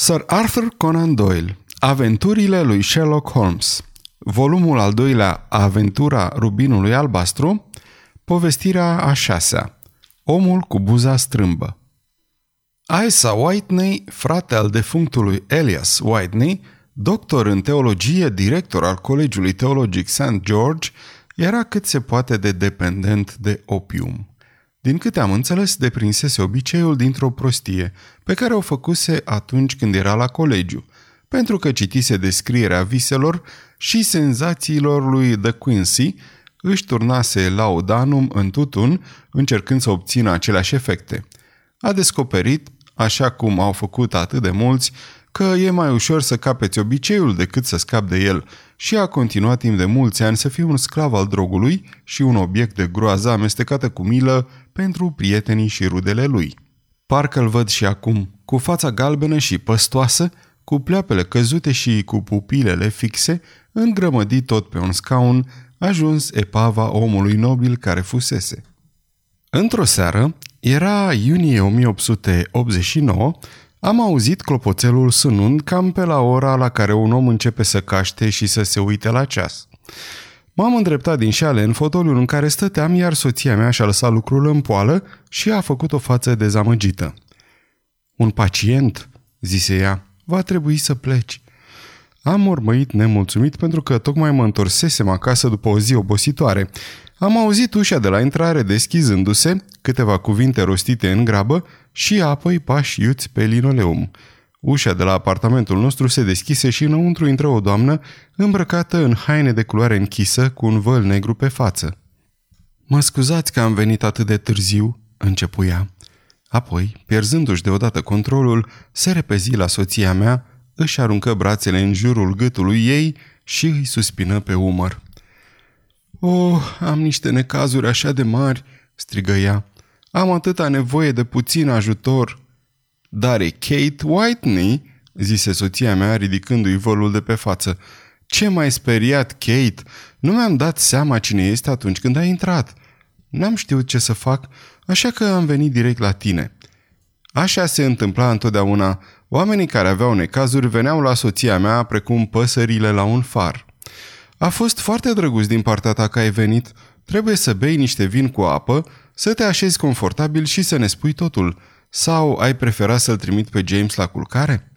Sir Arthur Conan Doyle Aventurile lui Sherlock Holmes Volumul al doilea Aventura rubinului albastru Povestirea a șasea Omul cu buza strâmbă Isa Whitney, frate al defunctului Elias Whitney, doctor în teologie, director al Colegiului Teologic St. George, era cât se poate de dependent de opium. Din câte am înțeles, deprinsese obiceiul dintr-o prostie, pe care o făcuse atunci când era la colegiu, pentru că citise descrierea viselor și senzațiilor lui De Quincy, își turnase laudanum în tutun, încercând să obțină aceleași efecte. A descoperit, așa cum au făcut atât de mulți, că e mai ușor să capeți obiceiul decât să scapi de el și a continuat timp de mulți ani să fie un sclav al drogului și un obiect de groază amestecată cu milă pentru prietenii și rudele lui. Parcă-l văd și acum, cu fața galbenă și păstoasă, cu pleoapele căzute și cu pupilele fixe, îngrămădit tot pe un scaun, ajuns epava omului nobil care fusese. Într-o seară, era iunie 1889, am auzit clopoțelul sunând cam pe la ora la care un om începe să caște și să se uite la ceas. M-am îndreptat din șale în fotoliul în care stăteam, iar soția mea și-a lăsat lucrul în poală și a făcut o față dezamăgită. Un pacient, zise ea, va trebui să pleci. Am urmăit nemulțumit pentru că tocmai mă întorsesem acasă după o zi obositoare. Am auzit ușa de la intrare deschizându-se, câteva cuvinte rostite în grabă și apoi pași iuți pe linoleum. Ușa de la apartamentul nostru se deschise și înăuntru intră o doamnă îmbrăcată în haine de culoare închisă cu un văl negru pe față. Mă scuzați că am venit atât de târziu, începuia. Apoi, pierzându-și deodată controlul, se repezi la soția mea, își aruncă brațele în jurul gâtului ei și îi suspină pe umăr. Oh, am niște necazuri așa de mari!" strigă ea. Am atâta nevoie de puțin ajutor." Dar e Kate Whitney?" zise soția mea ridicându-i volul de pe față. Ce mai speriat, Kate! Nu mi-am dat seama cine este atunci când a intrat. N-am știut ce să fac, așa că am venit direct la tine." Așa se întâmpla întotdeauna. Oamenii care aveau necazuri veneau la soția mea precum păsările la un far. A fost foarte drăguț din partea ta că ai venit. Trebuie să bei niște vin cu apă, să te așezi confortabil și să ne spui totul. Sau ai prefera să-l trimit pe James la culcare?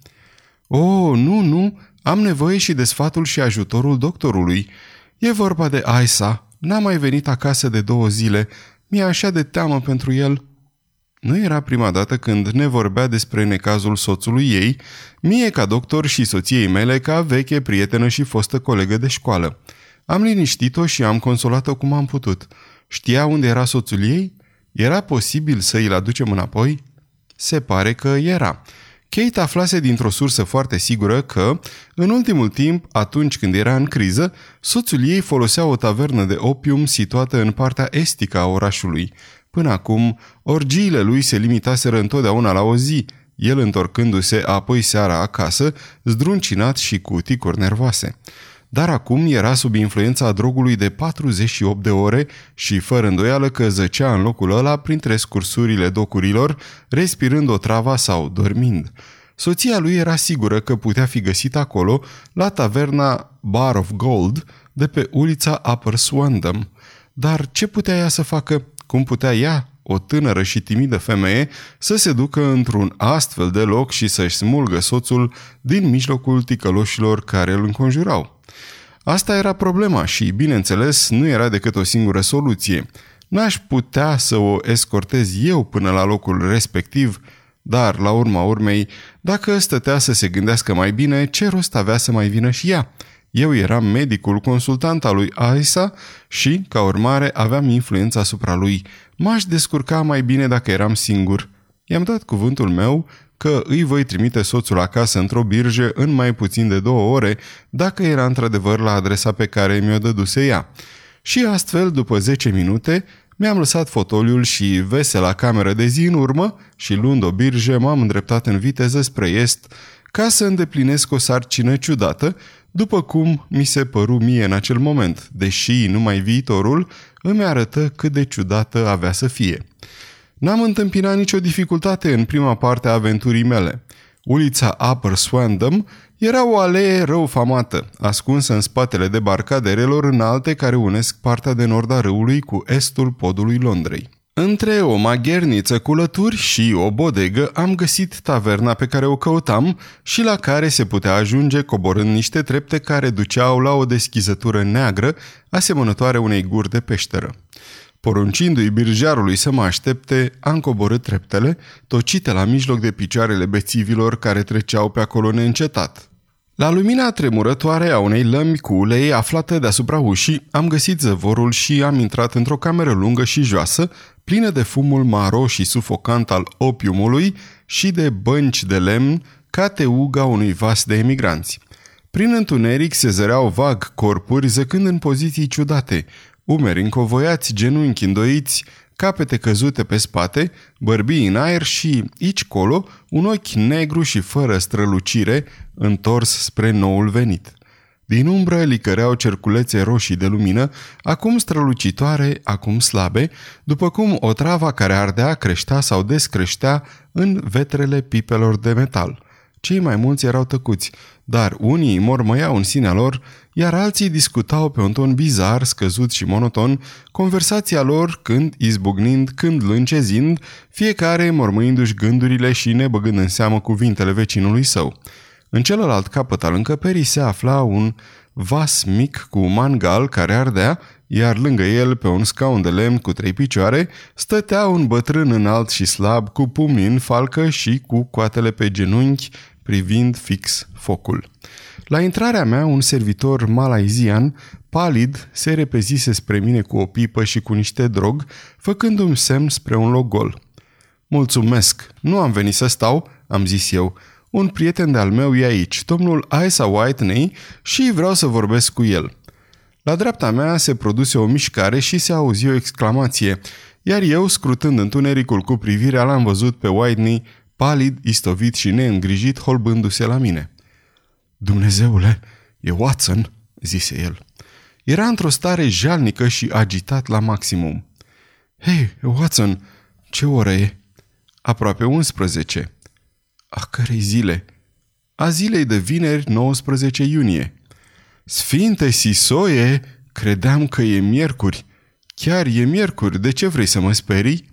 Oh, nu, nu, am nevoie și de sfatul și ajutorul doctorului. E vorba de Aisa. N-a mai venit acasă de două zile. Mi-e așa de teamă pentru el. Nu era prima dată când ne vorbea despre necazul soțului ei, mie ca doctor și soției mele ca veche prietenă și fostă colegă de școală. Am liniștit-o și am consolat-o cum am putut. Știa unde era soțul ei? Era posibil să îl aducem înapoi? Se pare că era. Kate aflase dintr-o sursă foarte sigură că, în ultimul timp, atunci când era în criză, soțul ei folosea o tavernă de opium situată în partea estică a orașului. Până acum, orgiile lui se limitaseră întotdeauna la o zi, el întorcându-se apoi seara acasă, zdruncinat și cu ticuri nervoase. Dar acum era sub influența drogului de 48 de ore și fără îndoială că zăcea în locul ăla printre scursurile docurilor, respirând o trava sau dormind. Soția lui era sigură că putea fi găsit acolo, la taverna Bar of Gold, de pe ulița Upper Swandam. Dar ce putea ea să facă? Cum putea ea, o tânără și timidă femeie, să se ducă într-un astfel de loc și să-și smulgă soțul din mijlocul ticăloșilor care îl înconjurau? Asta era problema și, bineînțeles, nu era decât o singură soluție. N-aș putea să o escortez eu până la locul respectiv, dar, la urma urmei, dacă stătea să se gândească mai bine, ce rost avea să mai vină și ea – eu eram medicul consultant al lui Aisa și, ca urmare, aveam influența asupra lui. M-aș descurca mai bine dacă eram singur. I-am dat cuvântul meu că îi voi trimite soțul acasă într-o birjă în mai puțin de două ore, dacă era într-adevăr la adresa pe care mi-o dăduse ea. Și astfel, după 10 minute, mi-am lăsat fotoliul și vesela cameră de zi în urmă și luând o birjă m-am îndreptat în viteză spre est ca să îndeplinesc o sarcină ciudată după cum mi se păru mie în acel moment, deși numai viitorul îmi arătă cât de ciudată avea să fie. N-am întâmpinat nicio dificultate în prima parte a aventurii mele. Ulița Upper Swandam era o alee rău famată, ascunsă în spatele debarcaderelor înalte care unesc partea de nord a râului cu estul podului Londrei. Între o magherniță cu lături și o bodegă am găsit taverna pe care o căutam și la care se putea ajunge coborând niște trepte care duceau la o deschizătură neagră, asemănătoare unei guri de peșteră. Poruncindu-i birjarului să mă aștepte, am coborât treptele, tocite la mijloc de picioarele bețivilor care treceau pe acolo neîncetat. La lumina tremurătoare a unei lămi cu ulei aflată deasupra ușii, am găsit zăvorul și am intrat într-o cameră lungă și joasă, plină de fumul maro și sufocant al opiumului și de bănci de lemn ca teuga unui vas de emigranți. Prin întuneric se zăreau vag corpuri zăcând în poziții ciudate, umeri încovoiați, genunchi îndoiți, capete căzute pe spate, bărbii în aer și, aici colo, un ochi negru și fără strălucire, întors spre noul venit. Din umbră licăreau cerculețe roșii de lumină, acum strălucitoare, acum slabe, după cum o travă care ardea creștea sau descreștea în vetrele pipelor de metal. Cei mai mulți erau tăcuți, dar unii mormăiau în sinea lor, iar alții discutau pe un ton bizar, scăzut și monoton, conversația lor când izbucnind, când lâncezind, fiecare mormăindu-și gândurile și nebăgând în seamă cuvintele vecinului său. În celălalt capăt al încăperii se afla un vas mic cu mangal care ardea, iar lângă el, pe un scaun de lemn cu trei picioare, stătea un bătrân înalt și slab, cu pumnii în falcă și cu coatele pe genunchi, privind fix focul. La intrarea mea, un servitor malaizian, palid, se repezise spre mine cu o pipă și cu niște drog, făcându-mi semn spre un loc gol. Mulțumesc, nu am venit să stau, am zis eu. Un prieten de-al meu e aici, domnul Isa Whitney, și vreau să vorbesc cu el. La dreapta mea se produse o mișcare și se auzi o exclamație, iar eu, scrutând întunericul cu privirea, l-am văzut pe Whitney, palid, istovit și neîngrijit, holbându-se la mine. Dumnezeule, e Watson, zise el. Era într-o stare jalnică și agitat la maximum. Hei, Watson, ce oră e? Aproape 11. A cărei zile? A zilei de vineri 19 iunie. Sfinte Sisoie, credeam că e miercuri. Chiar e miercuri, de ce vrei să mă sperii?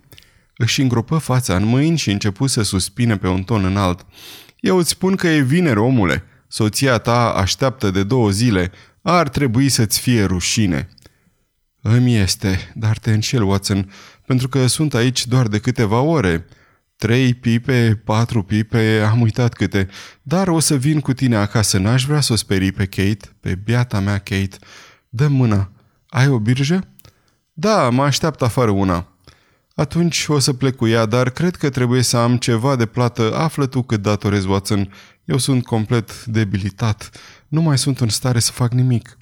Își îngropă fața în mâini și începu să suspine pe un ton înalt. Eu îți spun că e vineri, omule. Soția ta așteaptă de două zile. Ar trebui să-ți fie rușine. Îmi este, dar te înșel, Watson, pentru că sunt aici doar de câteva ore. Trei pipe, patru pipe, am uitat câte. Dar o să vin cu tine acasă, n-aș vrea să o sperii pe Kate, pe biata mea Kate. dă mâna. Ai o birjă? Da, mă așteaptă afară una. Atunci o să plec cu ea, dar cred că trebuie să am ceva de plată. Află tu cât datorez, Watson. Eu sunt complet debilitat. Nu mai sunt în stare să fac nimic.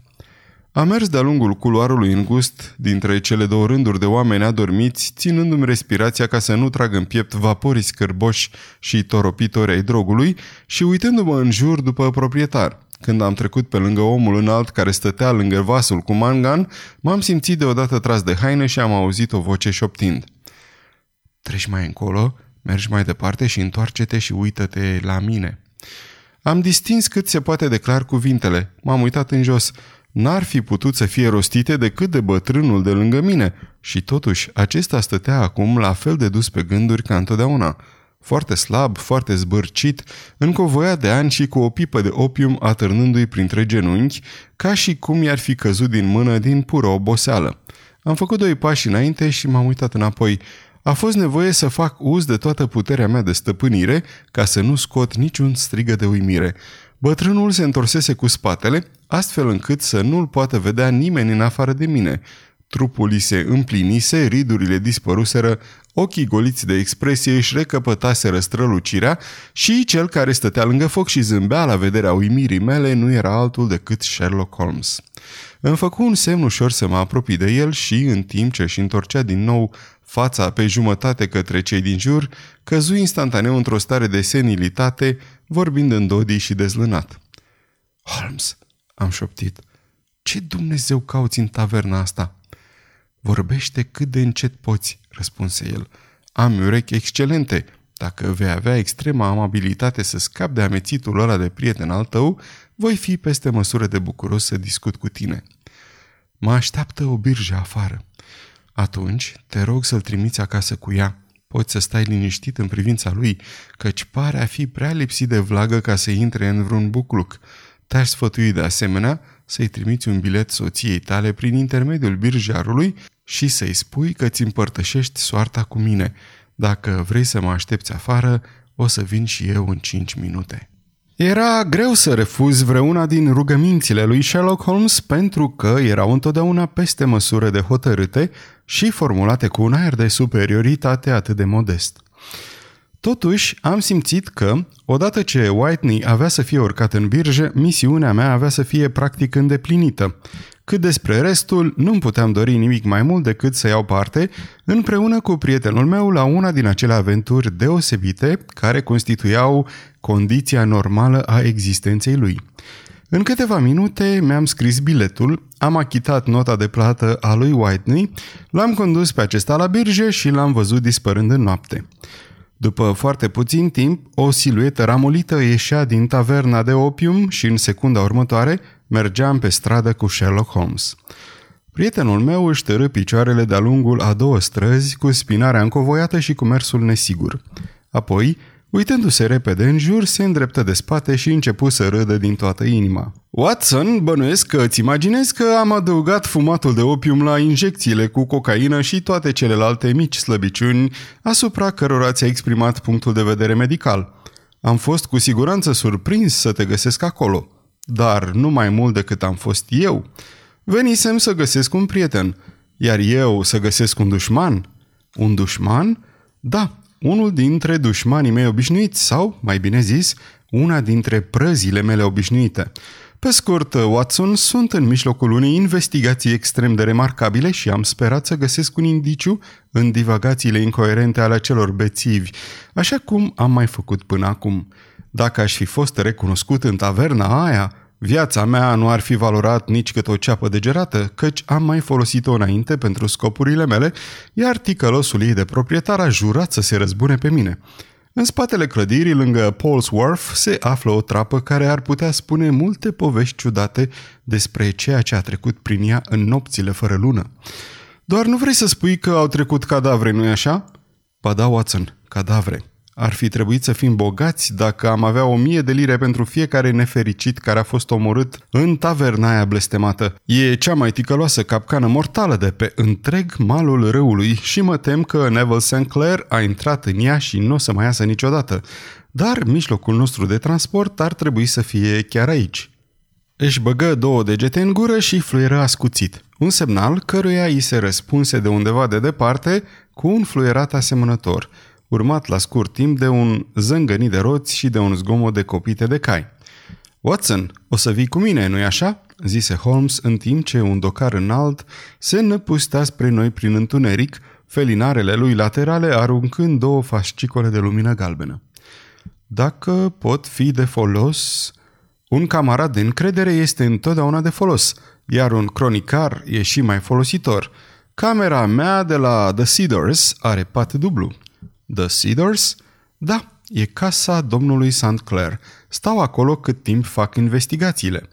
Am mers de-a lungul culoarului îngust, dintre cele două rânduri de oameni adormiți, ținându-mi respirația ca să nu trag în piept vaporii scârboși și toropitori ai drogului și uitându-mă în jur după proprietar. Când am trecut pe lângă omul înalt care stătea lângă vasul cu mangan, m-am simțit deodată tras de haină și am auzit o voce șoptind. Treci mai încolo, mergi mai departe și întoarce-te și uită-te la mine. Am distins cât se poate de clar cuvintele. M-am uitat în jos. N-ar fi putut să fie rostite decât de bătrânul de lângă mine și totuși acesta stătea acum la fel de dus pe gânduri ca întotdeauna. Foarte slab, foarte zbârcit, încovoiat de ani și cu o pipă de opium atârnându-i printre genunchi, ca și cum i-ar fi căzut din mână din pură oboseală. Am făcut doi pași înainte și m-am uitat înapoi. A fost nevoie să fac uz de toată puterea mea de stăpânire ca să nu scot niciun strigă de uimire. Bătrânul se întorsese cu spatele, astfel încât să nu-l poată vedea nimeni în afară de mine. Trupul îi se împlinise, ridurile dispăruseră, ochii goliți de expresie își recăpătaseră strălucirea și cel care stătea lângă foc și zâmbea la vederea uimirii mele nu era altul decât Sherlock Holmes. Îmi făcu un semn ușor să mă apropii de el și, în timp ce își întorcea din nou fața pe jumătate către cei din jur, căzu instantaneu într-o stare de senilitate, vorbind în dodii și dezlânat. Holmes, am șoptit, ce Dumnezeu cauți în taverna asta? Vorbește cât de încet poți, răspunse el. Am urechi excelente. Dacă vei avea extrema amabilitate să scapi de amețitul ăla de prieten al tău, voi fi peste măsură de bucuros să discut cu tine. Mă așteaptă o birjă afară. Atunci, te rog să-l trimiți acasă cu ea. Poți să stai liniștit în privința lui, căci pare a fi prea lipsit de vlagă ca să intre în vreun bucluc. Te-aș sfătui de asemenea să-i trimiți un bilet soției tale prin intermediul birjarului și să-i spui că ți împărtășești soarta cu mine. Dacă vrei să mă aștepți afară, o să vin și eu în cinci minute. Era greu să refuzi vreuna din rugămințile lui Sherlock Holmes pentru că erau întotdeauna peste măsură de hotărâte și formulate cu un aer de superioritate atât de modest. Totuși, am simțit că, odată ce Whitney avea să fie urcat în birjă, misiunea mea avea să fie practic îndeplinită. Cât despre restul, nu puteam dori nimic mai mult decât să iau parte, împreună cu prietenul meu, la una din acele aventuri deosebite care constituiau condiția normală a existenței lui. În câteva minute mi-am scris biletul, am achitat nota de plată a lui Whitney, l-am condus pe acesta la birjă și l-am văzut dispărând în noapte. După foarte puțin timp, o siluetă ramolită ieșea din taverna de opium și în secunda următoare mergeam pe stradă cu Sherlock Holmes. Prietenul meu își tărâ picioarele de-a lungul a două străzi cu spinarea încovoiată și cu mersul nesigur. Apoi, Uitându-se repede în jur, se îndreptă de spate și începu să râdă din toată inima. Watson, bănuiesc că îți imaginezi că am adăugat fumatul de opium la injecțiile cu cocaină și toate celelalte mici slăbiciuni asupra cărora ți-a exprimat punctul de vedere medical. Am fost cu siguranță surprins să te găsesc acolo, dar nu mai mult decât am fost eu. Venisem să găsesc un prieten, iar eu să găsesc un dușman. Un dușman? Da, unul dintre dușmanii mei obișnuiți sau, mai bine zis, una dintre prăzile mele obișnuite. Pe scurt, Watson, sunt în mijlocul unei investigații extrem de remarcabile și am sperat să găsesc un indiciu în divagațiile incoerente ale celor bețivi, așa cum am mai făcut până acum. Dacă aș fi fost recunoscut în taverna aia, Viața mea nu ar fi valorat nici cât o ceapă degerată, căci am mai folosit-o înainte pentru scopurile mele, iar ticălosul ei de proprietar a jurat să se răzbune pe mine. În spatele clădirii, lângă Paul's Wharf, se află o trapă care ar putea spune multe povești ciudate despre ceea ce a trecut prin ea în nopțile fără lună. Doar nu vrei să spui că au trecut cadavre, nu-i așa? Ba da, Watson, cadavre. Ar fi trebuit să fim bogați dacă am avea o mie de lire pentru fiecare nefericit care a fost omorât în taverna aia blestemată. E cea mai ticăloasă capcană mortală de pe întreg malul râului și mă tem că Neville St. Clair a intrat în ea și nu o să mai iasă niciodată. Dar mijlocul nostru de transport ar trebui să fie chiar aici. Își băgă două degete în gură și fluieră ascuțit, un semnal căruia îi se răspunse de undeva de departe cu un fluierat asemănător – urmat la scurt timp de un zângănit de roți și de un zgomot de copite de cai. Watson, o să vii cu mine, nu-i așa?" zise Holmes în timp ce un docar înalt se năpustea spre noi prin întuneric, felinarele lui laterale aruncând două fascicole de lumină galbenă. Dacă pot fi de folos... Un camarad de încredere este întotdeauna de folos, iar un cronicar e și mai folositor. Camera mea de la The Cedars are pat dublu. The Cedars? Da, e casa domnului St. Clair. Stau acolo cât timp fac investigațiile.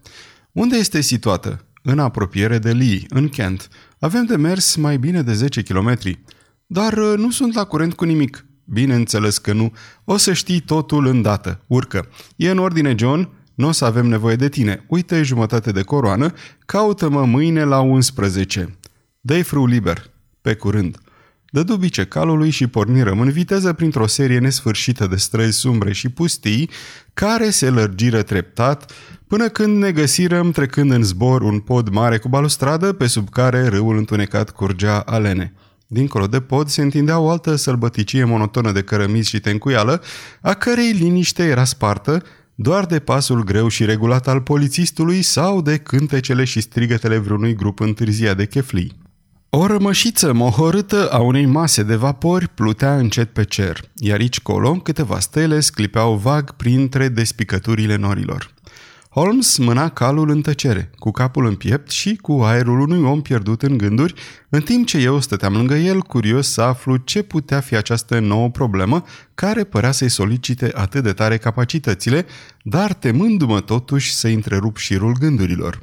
Unde este situată? În apropiere de Lee, în Kent. Avem de mers mai bine de 10 kilometri. Dar uh, nu sunt la curent cu nimic. Bineînțeles că nu. O să știi totul îndată. Urcă. E în ordine, John. Nu o să avem nevoie de tine. Uite jumătate de coroană. Caută-mă mâine la 11. Dă-i frâu liber. Pe curând dădu bice calului și pornirăm în viteză printr-o serie nesfârșită de străzi sumbre și pustii, care se lărgiră treptat, până când ne găsirăm trecând în zbor un pod mare cu balustradă, pe sub care râul întunecat curgea alene. Dincolo de pod se întindea o altă sălbăticie monotonă de cărămizi și tencuială, a cărei liniște era spartă, doar de pasul greu și regulat al polițistului sau de cântecele și strigătele vreunui grup întârziat de cheflii. O rămășiță mohorâtă a unei mase de vapori plutea încet pe cer, iar aici colo câteva stele sclipeau vag printre despicăturile norilor. Holmes mâna calul în tăcere, cu capul în piept și cu aerul unui om pierdut în gânduri, în timp ce eu stăteam lângă el, curios să aflu ce putea fi această nouă problemă care părea să-i solicite atât de tare capacitățile, dar temându-mă totuși să întrerup șirul gândurilor.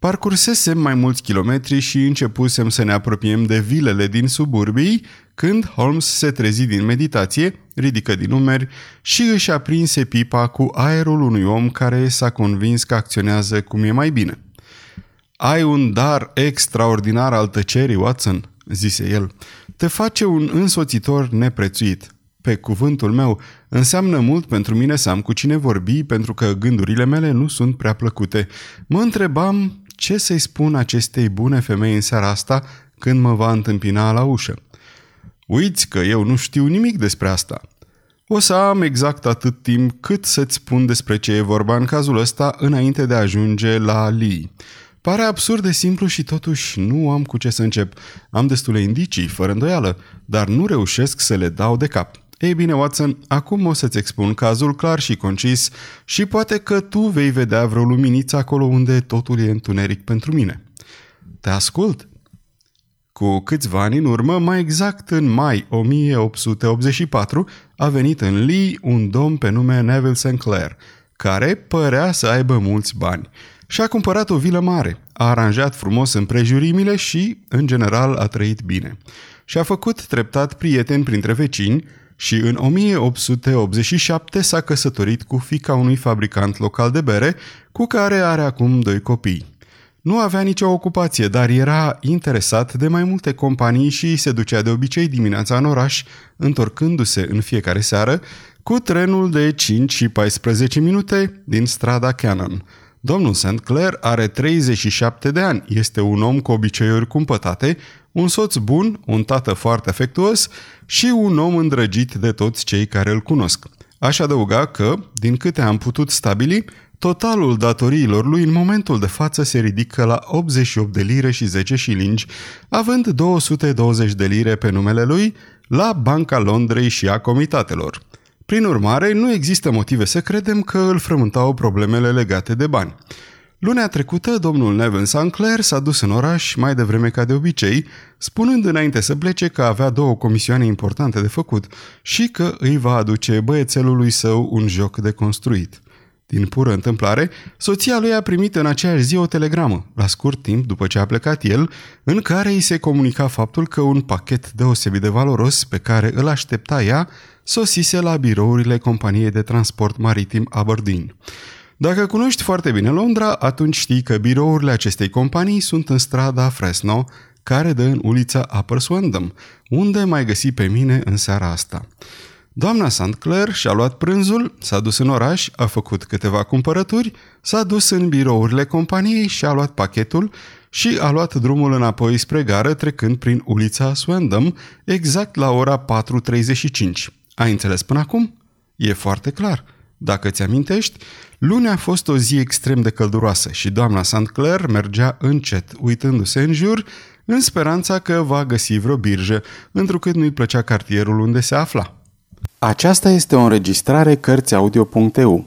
Parcursesem mai mulți kilometri și începusem să ne apropiem de vilele din suburbii, când Holmes se trezi din meditație, ridică din numeri și își aprinse pipa cu aerul unui om care s-a convins că acționează cum e mai bine. Ai un dar extraordinar al tăcerii, Watson," zise el. Te face un însoțitor neprețuit. Pe cuvântul meu, înseamnă mult pentru mine să am cu cine vorbi, pentru că gândurile mele nu sunt prea plăcute. Mă întrebam ce să-i spun acestei bune femei în seara asta când mă va întâmpina la ușă. Uiți că eu nu știu nimic despre asta. O să am exact atât timp cât să-ți spun despre ce e vorba în cazul ăsta înainte de a ajunge la Lee. Pare absurd de simplu și totuși nu am cu ce să încep. Am destule indicii, fără îndoială, dar nu reușesc să le dau de cap. Ei bine, Watson, acum o să-ți expun cazul clar și concis și poate că tu vei vedea vreo luminiță acolo unde totul e întuneric pentru mine. Te ascult? Cu câțiva ani în urmă, mai exact în mai 1884, a venit în Lee un domn pe nume Neville Sinclair, care părea să aibă mulți bani. Și-a cumpărat o vilă mare, a aranjat frumos împrejurimile și, în general, a trăit bine. Și-a făcut treptat prieteni printre vecini și în 1887 s-a căsătorit cu fica unui fabricant local de bere, cu care are acum doi copii. Nu avea nicio ocupație, dar era interesat de mai multe companii și se ducea de obicei dimineața în oraș, întorcându-se în fiecare seară cu trenul de 5 și 14 minute din strada Cannon. Domnul St. Clair are 37 de ani, este un om cu obiceiuri cumpătate, un soț bun, un tată foarte afectuos și un om îndrăgit de toți cei care îl cunosc. Aș adăuga că, din câte am putut stabili, Totalul datoriilor lui în momentul de față se ridică la 88 de lire și 10 șilingi, având 220 de lire pe numele lui la Banca Londrei și a Comitatelor. Prin urmare, nu există motive să credem că îl frământau problemele legate de bani. Lunea trecută, domnul Nevin Sinclair s-a dus în oraș mai devreme ca de obicei, spunând înainte să plece că avea două comisioane importante de făcut și că îi va aduce băiețelului său un joc de construit. Din pură întâmplare, soția lui a primit în aceeași zi o telegramă, la scurt timp după ce a plecat el, în care îi se comunica faptul că un pachet deosebit de valoros pe care îl aștepta ea sosise la birourile companiei de transport maritim Aberdeen. Dacă cunoști foarte bine Londra, atunci știi că birourile acestei companii sunt în strada Fresno, care dă în ulița Upper Swindon, unde mai găsi pe mine în seara asta. Doamna St. Clair și-a luat prânzul, s-a dus în oraș, a făcut câteva cumpărături, s-a dus în birourile companiei și a luat pachetul și a luat drumul înapoi spre gară trecând prin ulița Swindon exact la ora 4.35. Ai înțeles până acum? E foarte clar. Dacă ți amintești, luni a fost o zi extrem de călduroasă și doamna St. Clair mergea încet, uitându-se în jur, în speranța că va găsi vreo birjă, întrucât nu-i plăcea cartierul unde se afla. Aceasta este o înregistrare Cărțiaudio.eu.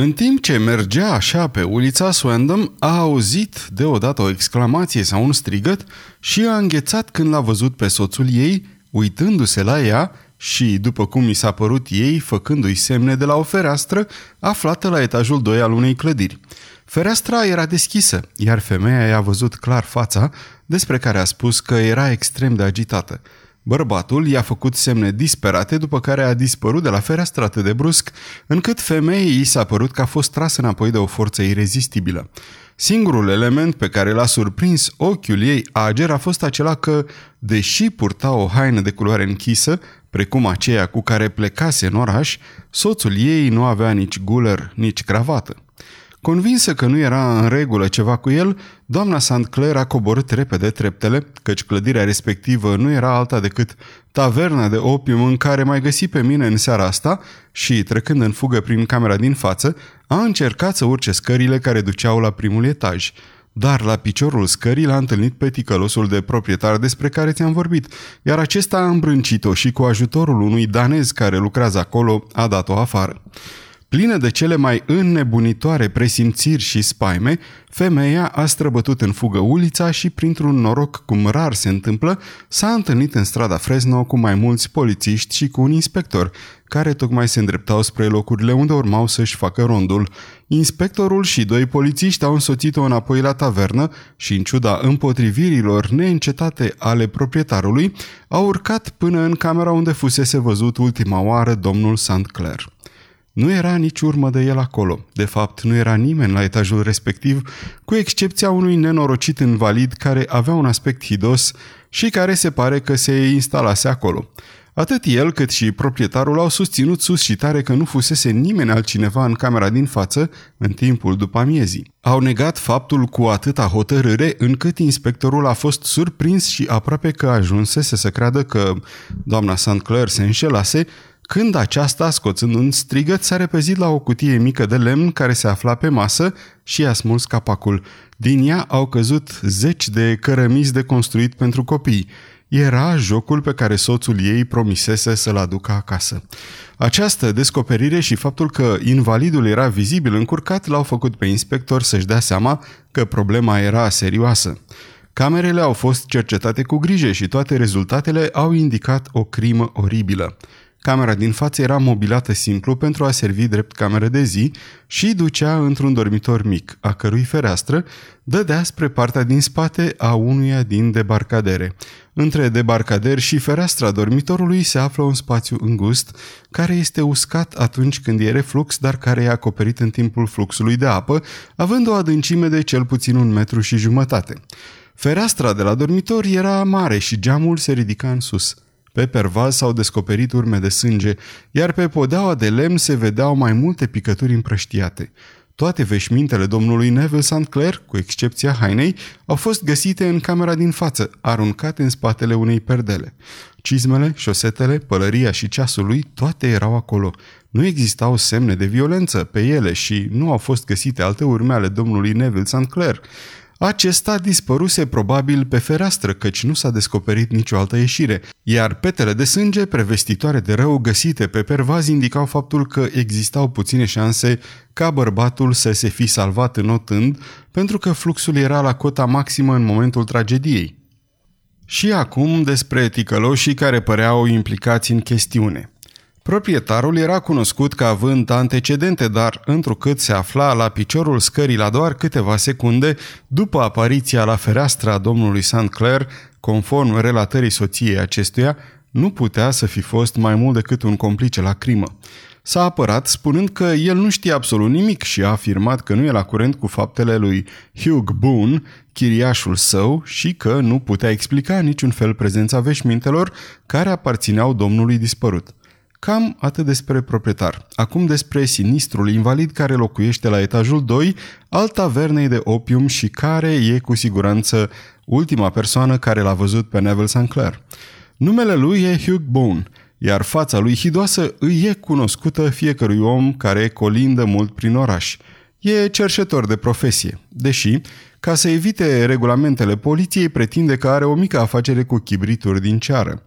În timp ce mergea așa pe ulița Swandam, a auzit deodată o exclamație sau un strigăt și a înghețat când l-a văzut pe soțul ei, uitându-se la ea și, după cum i s-a părut ei, făcându-i semne de la o fereastră aflată la etajul 2 al unei clădiri. Fereastra era deschisă, iar femeia i-a văzut clar fața, despre care a spus că era extrem de agitată. Bărbatul i-a făcut semne disperate, după care a dispărut de la fereastră atât de brusc, încât femeii i s-a părut că a fost tras înapoi de o forță irezistibilă. Singurul element pe care l-a surprins ochiul ei ager a fost acela că, deși purta o haină de culoare închisă, precum aceea cu care plecase în oraș, soțul ei nu avea nici guler, nici cravată. Convinsă că nu era în regulă ceva cu el, doamna St. Clair a coborât repede treptele, căci clădirea respectivă nu era alta decât taverna de opium în care mai găsi pe mine în seara asta și, trecând în fugă prin camera din față, a încercat să urce scările care duceau la primul etaj. Dar la piciorul scării l-a întâlnit pe ticălosul de proprietar despre care ți-am vorbit, iar acesta a îmbrâncit-o și cu ajutorul unui danez care lucrează acolo a dat-o afară. Plină de cele mai înnebunitoare presimțiri și spaime, femeia a străbătut în fugă ulița și, printr-un noroc cum rar se întâmplă, s-a întâlnit în strada Fresno cu mai mulți polițiști și cu un inspector, care tocmai se îndreptau spre locurile unde urmau să-și facă rondul. Inspectorul și doi polițiști au însoțit-o înapoi la tavernă și, în ciuda împotrivirilor neîncetate ale proprietarului, au urcat până în camera unde fusese văzut ultima oară domnul St. Clair. Nu era nici urmă de el acolo. De fapt, nu era nimeni la etajul respectiv, cu excepția unui nenorocit invalid care avea un aspect hidos și care se pare că se instalase acolo. Atât el cât și proprietarul au susținut sus și tare că nu fusese nimeni altcineva în camera din față în timpul după amiezii. Au negat faptul cu atâta hotărâre încât inspectorul a fost surprins și aproape că ajunsese să creadă că doamna St. Clair se înșelase când aceasta, scoțând un strigăt, s-a repezit la o cutie mică de lemn care se afla pe masă și a smuls capacul. Din ea au căzut zeci de cărămizi de construit pentru copii. Era jocul pe care soțul ei promisese să-l aducă acasă. Această descoperire și faptul că invalidul era vizibil încurcat l-au făcut pe inspector să-și dea seama că problema era serioasă. Camerele au fost cercetate cu grijă și toate rezultatele au indicat o crimă oribilă. Camera din față era mobilată simplu pentru a servi drept cameră de zi și ducea într-un dormitor mic, a cărui fereastră dădea spre partea din spate a unuia din debarcadere. Între debarcader și fereastra dormitorului se află un spațiu îngust, care este uscat atunci când e reflux, dar care e acoperit în timpul fluxului de apă, având o adâncime de cel puțin un metru și jumătate. Fereastra de la dormitor era mare și geamul se ridica în sus. Pe pervaz s-au descoperit urme de sânge, iar pe podeaua de lemn se vedeau mai multe picături împrăștiate. Toate veșmintele domnului Neville St. Clair, cu excepția hainei, au fost găsite în camera din față, aruncate în spatele unei perdele. Cizmele, șosetele, pălăria și ceasul lui, toate erau acolo. Nu existau semne de violență pe ele și nu au fost găsite alte urme ale domnului Neville St. Clair. Acesta dispăruse probabil pe fereastră, căci nu s-a descoperit nicio altă ieșire, iar petele de sânge prevestitoare de rău găsite pe pervaz indicau faptul că existau puține șanse ca bărbatul să se fi salvat înotând, pentru că fluxul era la cota maximă în momentul tragediei. Și acum despre ticăloșii care păreau implicați în chestiune. Proprietarul era cunoscut ca având antecedente, dar întrucât se afla la piciorul scării la doar câteva secunde după apariția la fereastra domnului St. Clair, conform relatării soției acestuia, nu putea să fi fost mai mult decât un complice la crimă. S-a apărat spunând că el nu știe absolut nimic și a afirmat că nu e la curent cu faptele lui Hugh Boone, chiriașul său, și că nu putea explica niciun fel prezența veșmintelor care aparțineau domnului dispărut. Cam atât despre proprietar. Acum despre sinistrul invalid care locuiește la etajul 2 al tavernei de opium și care e cu siguranță ultima persoană care l-a văzut pe Neville St. Clair. Numele lui e Hugh Bone, iar fața lui hidoasă îi e cunoscută fiecărui om care colindă mult prin oraș. E cerșetor de profesie, deși, ca să evite regulamentele poliției, pretinde că are o mică afacere cu chibrituri din ceară.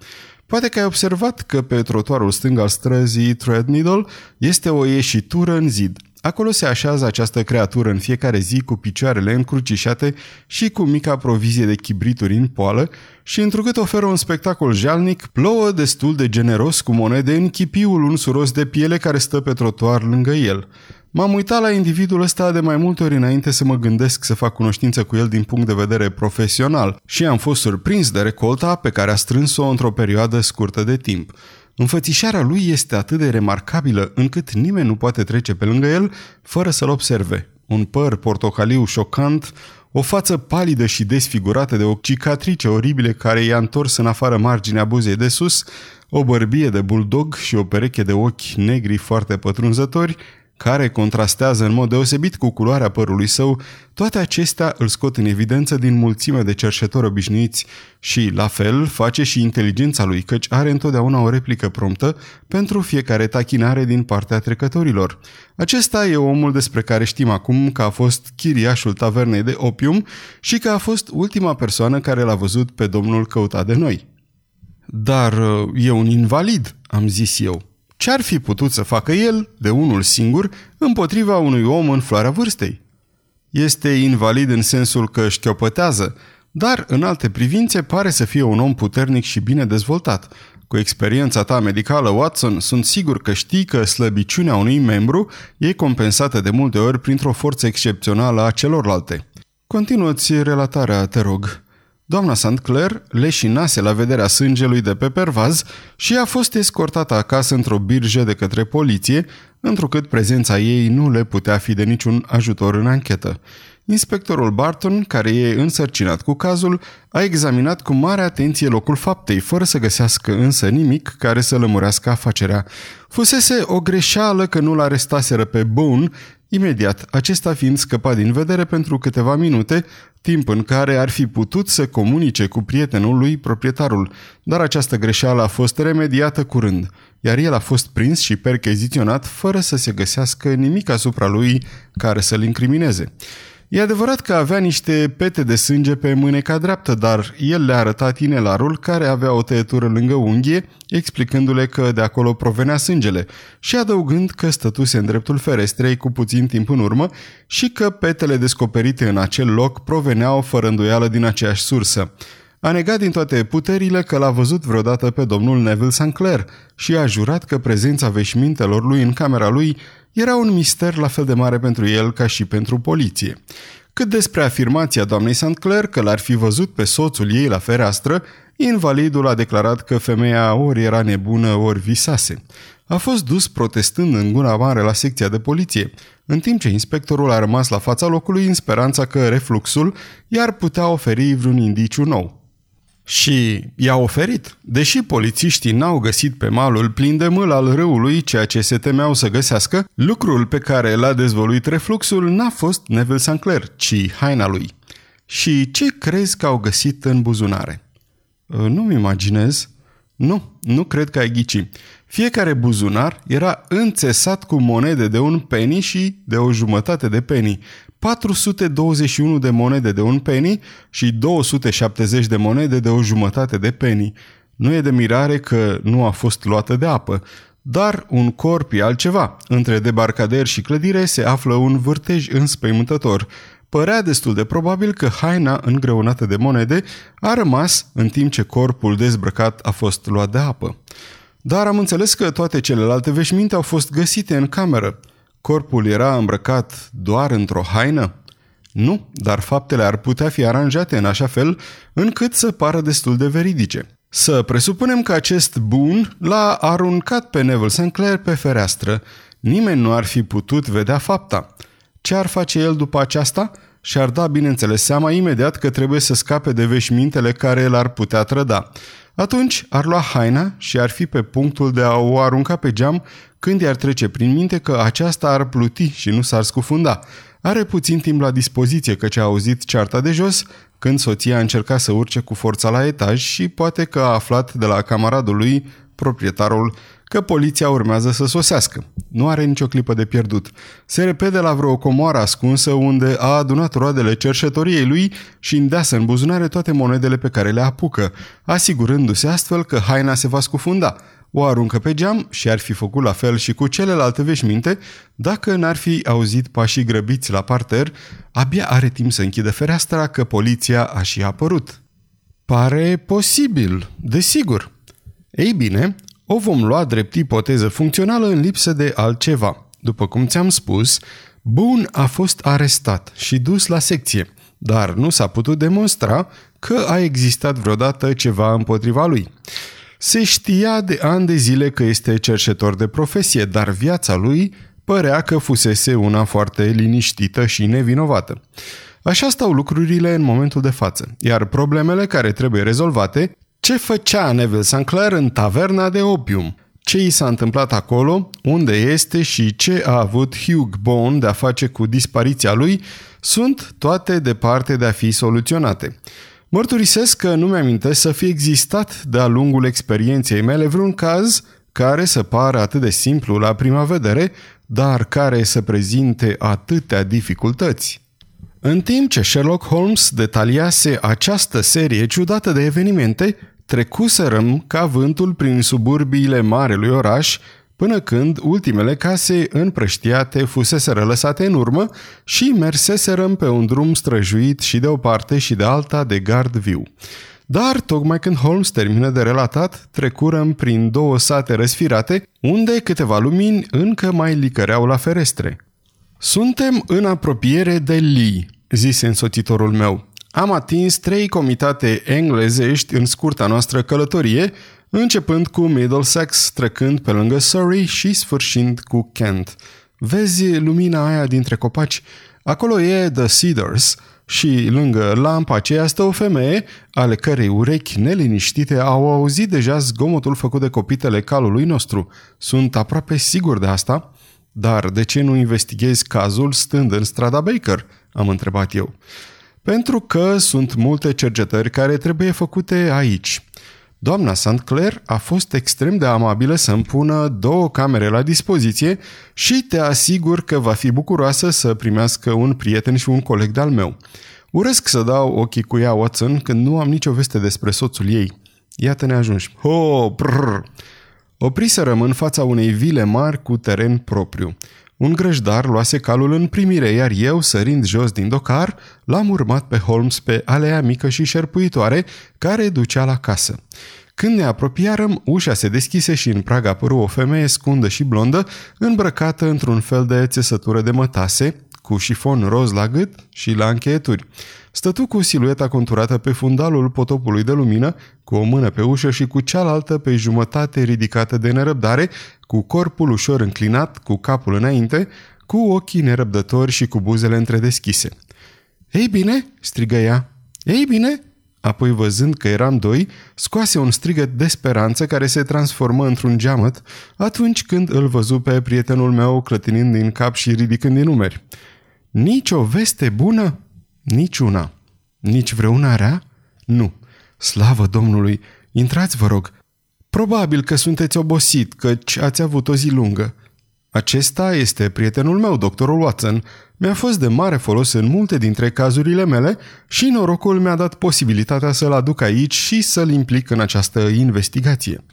Poate că ai observat că pe trotuarul stâng al străzii Threadneedle este o ieșitură în zid. Acolo se așează această creatură în fiecare zi cu picioarele încrucișate și cu mica provizie de chibrituri în poală și întrucât oferă un spectacol jalnic, plouă destul de generos cu monede în chipiul unsuros de piele care stă pe trotuar lângă el. M-am uitat la individul ăsta de mai multe ori înainte să mă gândesc să fac cunoștință cu el din punct de vedere profesional și am fost surprins de recolta pe care a strâns-o într-o perioadă scurtă de timp. Înfățișarea lui este atât de remarcabilă încât nimeni nu poate trece pe lângă el fără să-l observe. Un păr portocaliu șocant, o față palidă și desfigurată de o cicatrice oribile care i-a întors în afară marginea buzei de sus, o bărbie de buldog și o pereche de ochi negri foarte pătrunzători, care contrastează în mod deosebit cu culoarea părului său, toate acestea îl scot în evidență din mulțime de cerșetori obișnuiți și, la fel, face și inteligența lui, căci are întotdeauna o replică promptă pentru fiecare tachinare din partea trecătorilor. Acesta e omul despre care știm acum că a fost chiriașul tavernei de opium și că a fost ultima persoană care l-a văzut pe domnul căutat de noi. Dar e un invalid, am zis eu. Ce ar fi putut să facă el, de unul singur, împotriva unui om în floarea vârstei? Este invalid în sensul că șchiopătează, dar în alte privințe pare să fie un om puternic și bine dezvoltat. Cu experiența ta medicală, Watson, sunt sigur că știi că slăbiciunea unui membru e compensată de multe ori printr-o forță excepțională a celorlalte. Continuă-ți relatarea, te rog. Doamna St. Clair leșinase la vederea sângelui de pe pervaz și a fost escortată acasă într-o birjă de către poliție, întrucât prezența ei nu le putea fi de niciun ajutor în anchetă. Inspectorul Barton, care e însărcinat cu cazul, a examinat cu mare atenție locul faptei, fără să găsească însă nimic care să lămurească afacerea. Fusese o greșeală că nu-l arestaseră pe Boone, imediat, acesta fiind scăpat din vedere pentru câteva minute, timp în care ar fi putut să comunice cu prietenul lui proprietarul, dar această greșeală a fost remediată curând, iar el a fost prins și percheziționat fără să se găsească nimic asupra lui care să-l incrimineze. E adevărat că avea niște pete de sânge pe mâneca dreaptă, dar el le-a arătat inelarul care avea o tăietură lângă unghie, explicându-le că de acolo provenea sângele și adăugând că stătuse în dreptul ferestrei cu puțin timp în urmă și că petele descoperite în acel loc proveneau fără îndoială din aceeași sursă. A negat din toate puterile că l-a văzut vreodată pe domnul Neville Sinclair și a jurat că prezența veșmintelor lui în camera lui era un mister la fel de mare pentru el ca și pentru poliție. Cât despre afirmația doamnei St. Clair că l-ar fi văzut pe soțul ei la fereastră, invalidul a declarat că femeia ori era nebună, ori visase. A fost dus protestând în gura mare la secția de poliție, în timp ce inspectorul a rămas la fața locului în speranța că refluxul i-ar putea oferi vreun indiciu nou. Și i-a oferit, deși polițiștii n-au găsit pe malul plin de mâl al râului ceea ce se temeau să găsească, lucrul pe care l-a dezvoluit refluxul n-a fost Neville Sinclair, ci haina lui. Și ce crezi că au găsit în buzunare? Ă, nu-mi imaginez. Nu, nu cred că ai ghici. Fiecare buzunar era înțesat cu monede de un penny și de o jumătate de penny, 421 de monede de un penny și 270 de monede de o jumătate de penny. Nu e de mirare că nu a fost luată de apă, dar un corp e altceva. Între debarcader și clădire se află un vârtej înspăimântător. Părea destul de probabil că haina îngreunată de monede a rămas în timp ce corpul dezbrăcat a fost luat de apă. Dar am înțeles că toate celelalte veșminte au fost găsite în cameră. Corpul era îmbrăcat doar într-o haină? Nu, dar faptele ar putea fi aranjate în așa fel încât să pară destul de veridice. Să presupunem că acest bun l-a aruncat pe Neville Sinclair pe fereastră. Nimeni nu ar fi putut vedea fapta. Ce ar face el după aceasta? Și-ar da, bineînțeles, seama imediat că trebuie să scape de veșmintele care l-ar putea trăda. Atunci ar lua haina și ar fi pe punctul de a o arunca pe geam când i-ar trece prin minte că aceasta ar pluti și nu s-ar scufunda. Are puțin timp la dispoziție căci a auzit cearta de jos când soția a încercat să urce cu forța la etaj și poate că a aflat de la camaradul lui, proprietarul, că poliția urmează să sosească. Nu are nicio clipă de pierdut. Se repede la vreo comoară ascunsă unde a adunat roadele cerșetoriei lui și îndeasă în buzunare toate monedele pe care le apucă, asigurându-se astfel că haina se va scufunda. O aruncă pe geam și ar fi făcut la fel și cu celelalte veșminte dacă n-ar fi auzit pașii grăbiți la parter, abia are timp să închidă fereastra că poliția a și apărut. Pare posibil, desigur. Ei bine, o vom lua drept ipoteză funcțională în lipsă de altceva. După cum ți-am spus, Boone a fost arestat și dus la secție, dar nu s-a putut demonstra că a existat vreodată ceva împotriva lui. Se știa de ani de zile că este cercetor de profesie, dar viața lui părea că fusese una foarte liniștită și nevinovată. Așa stau lucrurile în momentul de față, iar problemele care trebuie rezolvate, ce făcea Neville Sinclair în taverna de opium, ce i s-a întâmplat acolo, unde este și ce a avut Hugh Bone de a face cu dispariția lui, sunt toate departe de a fi soluționate. Mărturisesc că nu mi-amintesc să fie existat de-a lungul experienței mele vreun caz care să pară atât de simplu la prima vedere, dar care să prezinte atâtea dificultăți. În timp ce Sherlock Holmes detaliase această serie ciudată de evenimente, trecuserăm ca vântul prin suburbiile marelui oraș, până când ultimele case împrăștiate fuseseră lăsate în urmă și merseserăm pe un drum străjuit și de o parte și de alta de gard viu. Dar, tocmai când Holmes termină de relatat, trecurăm prin două sate răsfirate, unde câteva lumini încă mai licăreau la ferestre. Suntem în apropiere de Lee, zise însoțitorul meu. Am atins trei comitate englezești în scurta noastră călătorie, începând cu Middlesex, trecând pe lângă Surrey și sfârșind cu Kent. Vezi lumina aia dintre copaci? Acolo e The Cedars și lângă lampa aceea stă o femeie, ale cărei urechi neliniștite au auzit deja zgomotul făcut de copitele calului nostru. Sunt aproape sigur de asta. Dar de ce nu investighezi cazul stând în strada Baker? Am întrebat eu. Pentru că sunt multe cercetări care trebuie făcute aici. Doamna St. Clair a fost extrem de amabilă să-mi pună două camere la dispoziție și te asigur că va fi bucuroasă să primească un prieten și un coleg de-al meu. Urăsc să dau ochii cu ea, Watson, când nu am nicio veste despre soțul ei. Iată-ne ajungi. Ho, prrr! Opriserăm în fața unei vile mari cu teren propriu. Un grăjdar luase calul în primire, iar eu, sărind jos din docar, l-am urmat pe Holmes pe alea mică și șerpuitoare care ducea la casă. Când ne apropiarăm, ușa se deschise și în prag apăru o femeie scundă și blondă, îmbrăcată într-un fel de țesătură de mătase, cu șifon roz la gât și la încheieturi. Stătu cu silueta conturată pe fundalul potopului de lumină, cu o mână pe ușă și cu cealaltă pe jumătate ridicată de nerăbdare, cu corpul ușor înclinat, cu capul înainte, cu ochii nerăbdători și cu buzele întredeschise. Ei bine!" strigă ea. Ei bine!" Apoi, văzând că eram doi, scoase un strigăt de speranță care se transformă într-un geamăt atunci când îl văzu pe prietenul meu clătinind din cap și ridicând din numeri. Nici o veste bună? Niciuna. Nici vreuna rea? Nu. Slavă Domnului! Intrați, vă rog. Probabil că sunteți obosit, căci ați avut o zi lungă. Acesta este prietenul meu, doctorul Watson. Mi-a fost de mare folos în multe dintre cazurile mele și norocul mi-a dat posibilitatea să-l aduc aici și să-l implic în această investigație.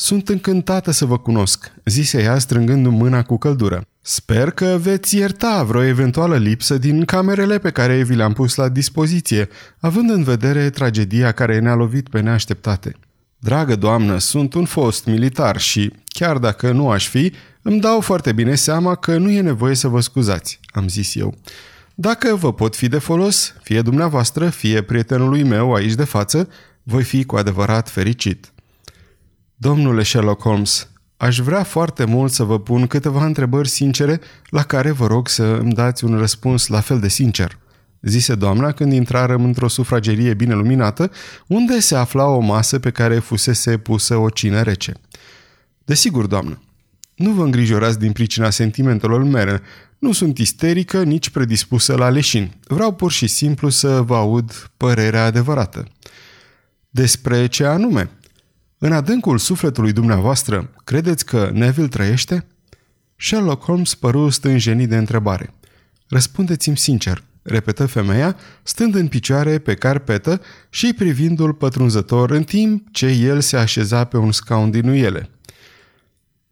Sunt încântată să vă cunosc, zise ea strângându-mi mâna cu căldură. Sper că veți ierta vreo eventuală lipsă din camerele pe care vi le-am pus la dispoziție, având în vedere tragedia care ne-a lovit pe neașteptate. Dragă doamnă, sunt un fost militar și, chiar dacă nu aș fi, îmi dau foarte bine seama că nu e nevoie să vă scuzați, am zis eu. Dacă vă pot fi de folos, fie dumneavoastră, fie prietenului meu aici de față, voi fi cu adevărat fericit. Domnule Sherlock Holmes, aș vrea foarte mult să vă pun câteva întrebări sincere la care vă rog să îmi dați un răspuns la fel de sincer, zise doamna când intrarăm într-o sufragerie bine luminată, unde se afla o masă pe care fusese pusă o cină rece. Desigur, doamnă, nu vă îngrijorați din pricina sentimentelor mele. Nu sunt isterică, nici predispusă la leșin. Vreau pur și simplu să vă aud părerea adevărată. Despre ce anume? În adâncul sufletului dumneavoastră, credeți că Neville trăiește? Sherlock Holmes păru stânjenit de întrebare. Răspundeți-mi sincer, repetă femeia, stând în picioare pe carpetă și privindu-l pătrunzător în timp ce el se așeza pe un scaun din uiele.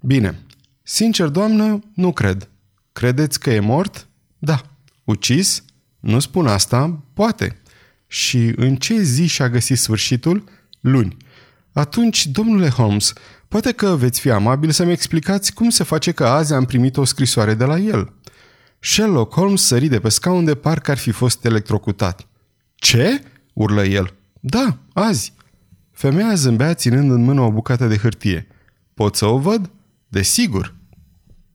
Bine, sincer, doamnă, nu cred. Credeți că e mort? Da. Ucis? Nu spun asta, poate. Și în ce zi și-a găsit sfârșitul? Luni. Atunci, domnule Holmes, poate că veți fi amabil să-mi explicați cum se face că azi am primit o scrisoare de la el. Sherlock Holmes sări de pe scaun de parcă ar fi fost electrocutat. Ce?" urlă el. Da, azi." Femeia zâmbea ținând în mână o bucată de hârtie. Pot să o văd? Desigur.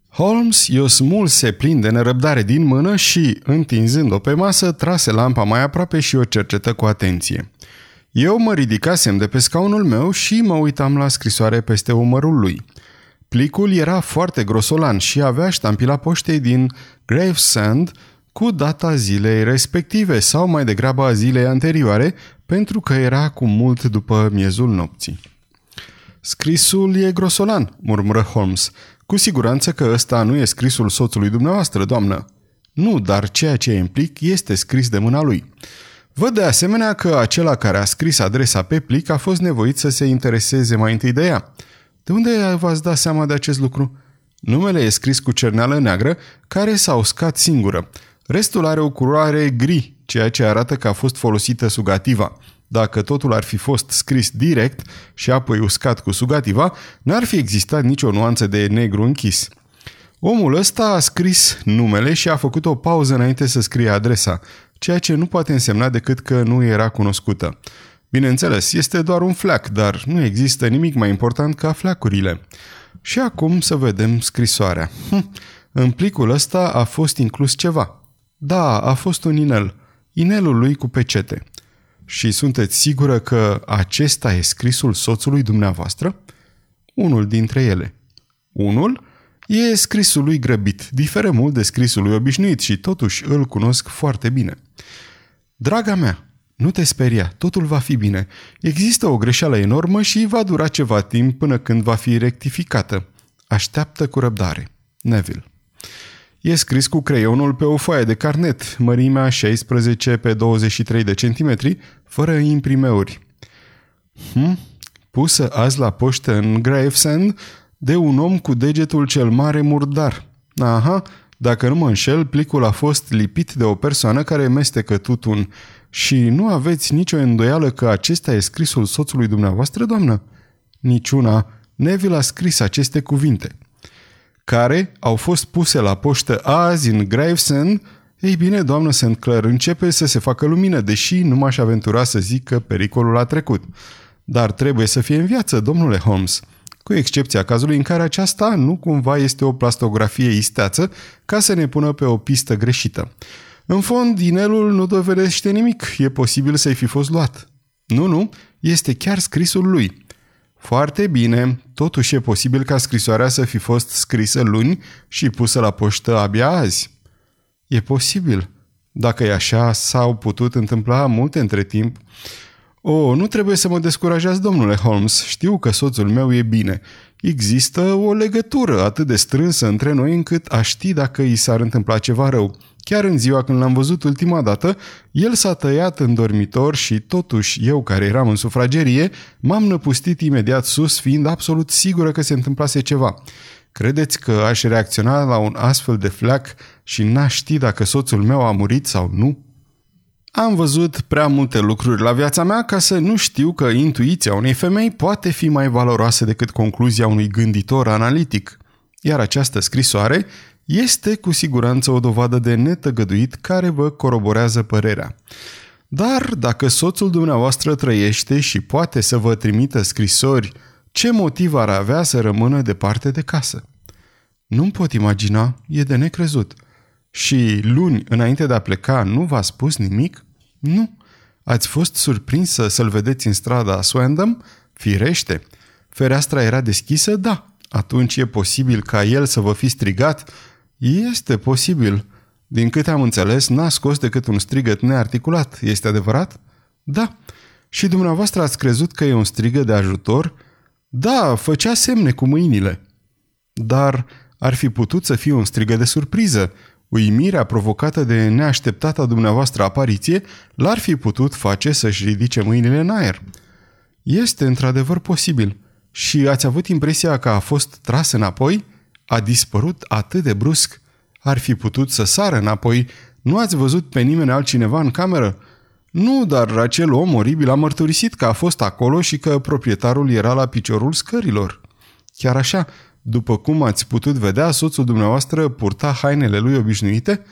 Holmes i-o smulse plin de nerăbdare din mână și, întinzând-o pe masă, trase lampa mai aproape și o cercetă cu atenție. Eu mă ridicasem de pe scaunul meu și mă uitam la scrisoare peste umărul lui. Plicul era foarte grosolan și avea ștampila poștei din Gravesend cu data zilei respective sau mai degrabă a zilei anterioare, pentru că era cu mult după miezul nopții. Scrisul e grosolan, murmură Holmes. Cu siguranță că ăsta nu e scrisul soțului dumneavoastră, doamnă. Nu, dar ceea ce implic este scris de mâna lui. Văd de asemenea că acela care a scris adresa pe plic a fost nevoit să se intereseze mai întâi de ea. De unde v-ați dat seama de acest lucru? Numele e scris cu cerneală neagră, care s-a uscat singură. Restul are o culoare gri, ceea ce arată că a fost folosită sugativa. Dacă totul ar fi fost scris direct și apoi uscat cu sugativa, n-ar fi existat nicio nuanță de negru închis. Omul ăsta a scris numele și a făcut o pauză înainte să scrie adresa, ceea ce nu poate însemna decât că nu era cunoscută. Bineînțeles, este doar un flac, dar nu există nimic mai important ca flacurile. Și acum să vedem scrisoarea. Hm, în plicul ăsta a fost inclus ceva. Da, a fost un inel. Inelul lui cu pecete. Și sunteți sigură că acesta e scrisul soțului dumneavoastră? Unul dintre ele. Unul? E scrisul lui grăbit, diferă mult de scrisul lui obișnuit și totuși îl cunosc foarte bine. Draga mea, nu te speria, totul va fi bine. Există o greșeală enormă și va dura ceva timp până când va fi rectificată. Așteaptă cu răbdare. Neville E scris cu creionul pe o foaie de carnet, mărimea 16 pe 23 de centimetri, fără imprimeuri. Hm? Pusă azi la poștă în Gravesend de un om cu degetul cel mare murdar. Aha, dacă nu mă înșel, plicul a fost lipit de o persoană care mestecă tutun. Și nu aveți nicio îndoială că acesta e scrisul soțului dumneavoastră, doamnă? Niciuna. Neville a scris aceste cuvinte care au fost puse la poștă azi în Gravesend, ei bine, doamnă St. Clair, începe să se facă lumină, deși nu m-aș aventura să zic că pericolul a trecut. Dar trebuie să fie în viață, domnule Holmes, cu excepția cazului în care aceasta nu cumva este o plastografie isteață ca să ne pună pe o pistă greșită. În fond, inelul nu dovedește nimic, e posibil să-i fi fost luat. Nu, nu, este chiar scrisul lui. Foarte bine, totuși e posibil ca scrisoarea să fi fost scrisă luni și pusă la poștă abia azi. E posibil. Dacă e așa, s-au putut întâmpla multe între timp. O, nu trebuie să mă descurajați, domnule Holmes. Știu că soțul meu e bine. Există o legătură atât de strânsă între noi încât aș ști dacă i s-ar întâmpla ceva rău. Chiar în ziua când l-am văzut ultima dată, el s-a tăiat în dormitor și totuși eu, care eram în sufragerie, m-am năpustit imediat sus, fiind absolut sigură că se întâmplase ceva. Credeți că aș reacționa la un astfel de flac și n-aș ști dacă soțul meu a murit sau nu? Am văzut prea multe lucruri la viața mea ca să nu știu că intuiția unei femei poate fi mai valoroasă decât concluzia unui gânditor analitic. Iar această scrisoare este cu siguranță o dovadă de netăgăduit care vă coroborează părerea. Dar dacă soțul dumneavoastră trăiește și poate să vă trimită scrisori, ce motiv ar avea să rămână departe de casă? Nu-mi pot imagina, e de necrezut. Și luni, înainte de a pleca, nu v-a spus nimic? Nu. Ați fost surprinsă să-l vedeți în strada Swandam? Firește. Fereastra era deschisă? Da. Atunci e posibil ca el să vă fi strigat este posibil. Din câte am înțeles, n-a scos decât un strigăt nearticulat. Este adevărat? Da. Și dumneavoastră ați crezut că e un strigă de ajutor? Da, făcea semne cu mâinile. Dar ar fi putut să fie un strigă de surpriză. Uimirea provocată de neașteptata dumneavoastră apariție l-ar fi putut face să-și ridice mâinile în aer. Este într-adevăr posibil. Și ați avut impresia că a fost tras înapoi? A dispărut atât de brusc. Ar fi putut să sară înapoi. Nu ați văzut pe nimeni altcineva în cameră? Nu, dar acel om oribil a mărturisit că a fost acolo și că proprietarul era la piciorul scărilor. Chiar așa, după cum ați putut vedea, soțul dumneavoastră purta hainele lui obișnuite,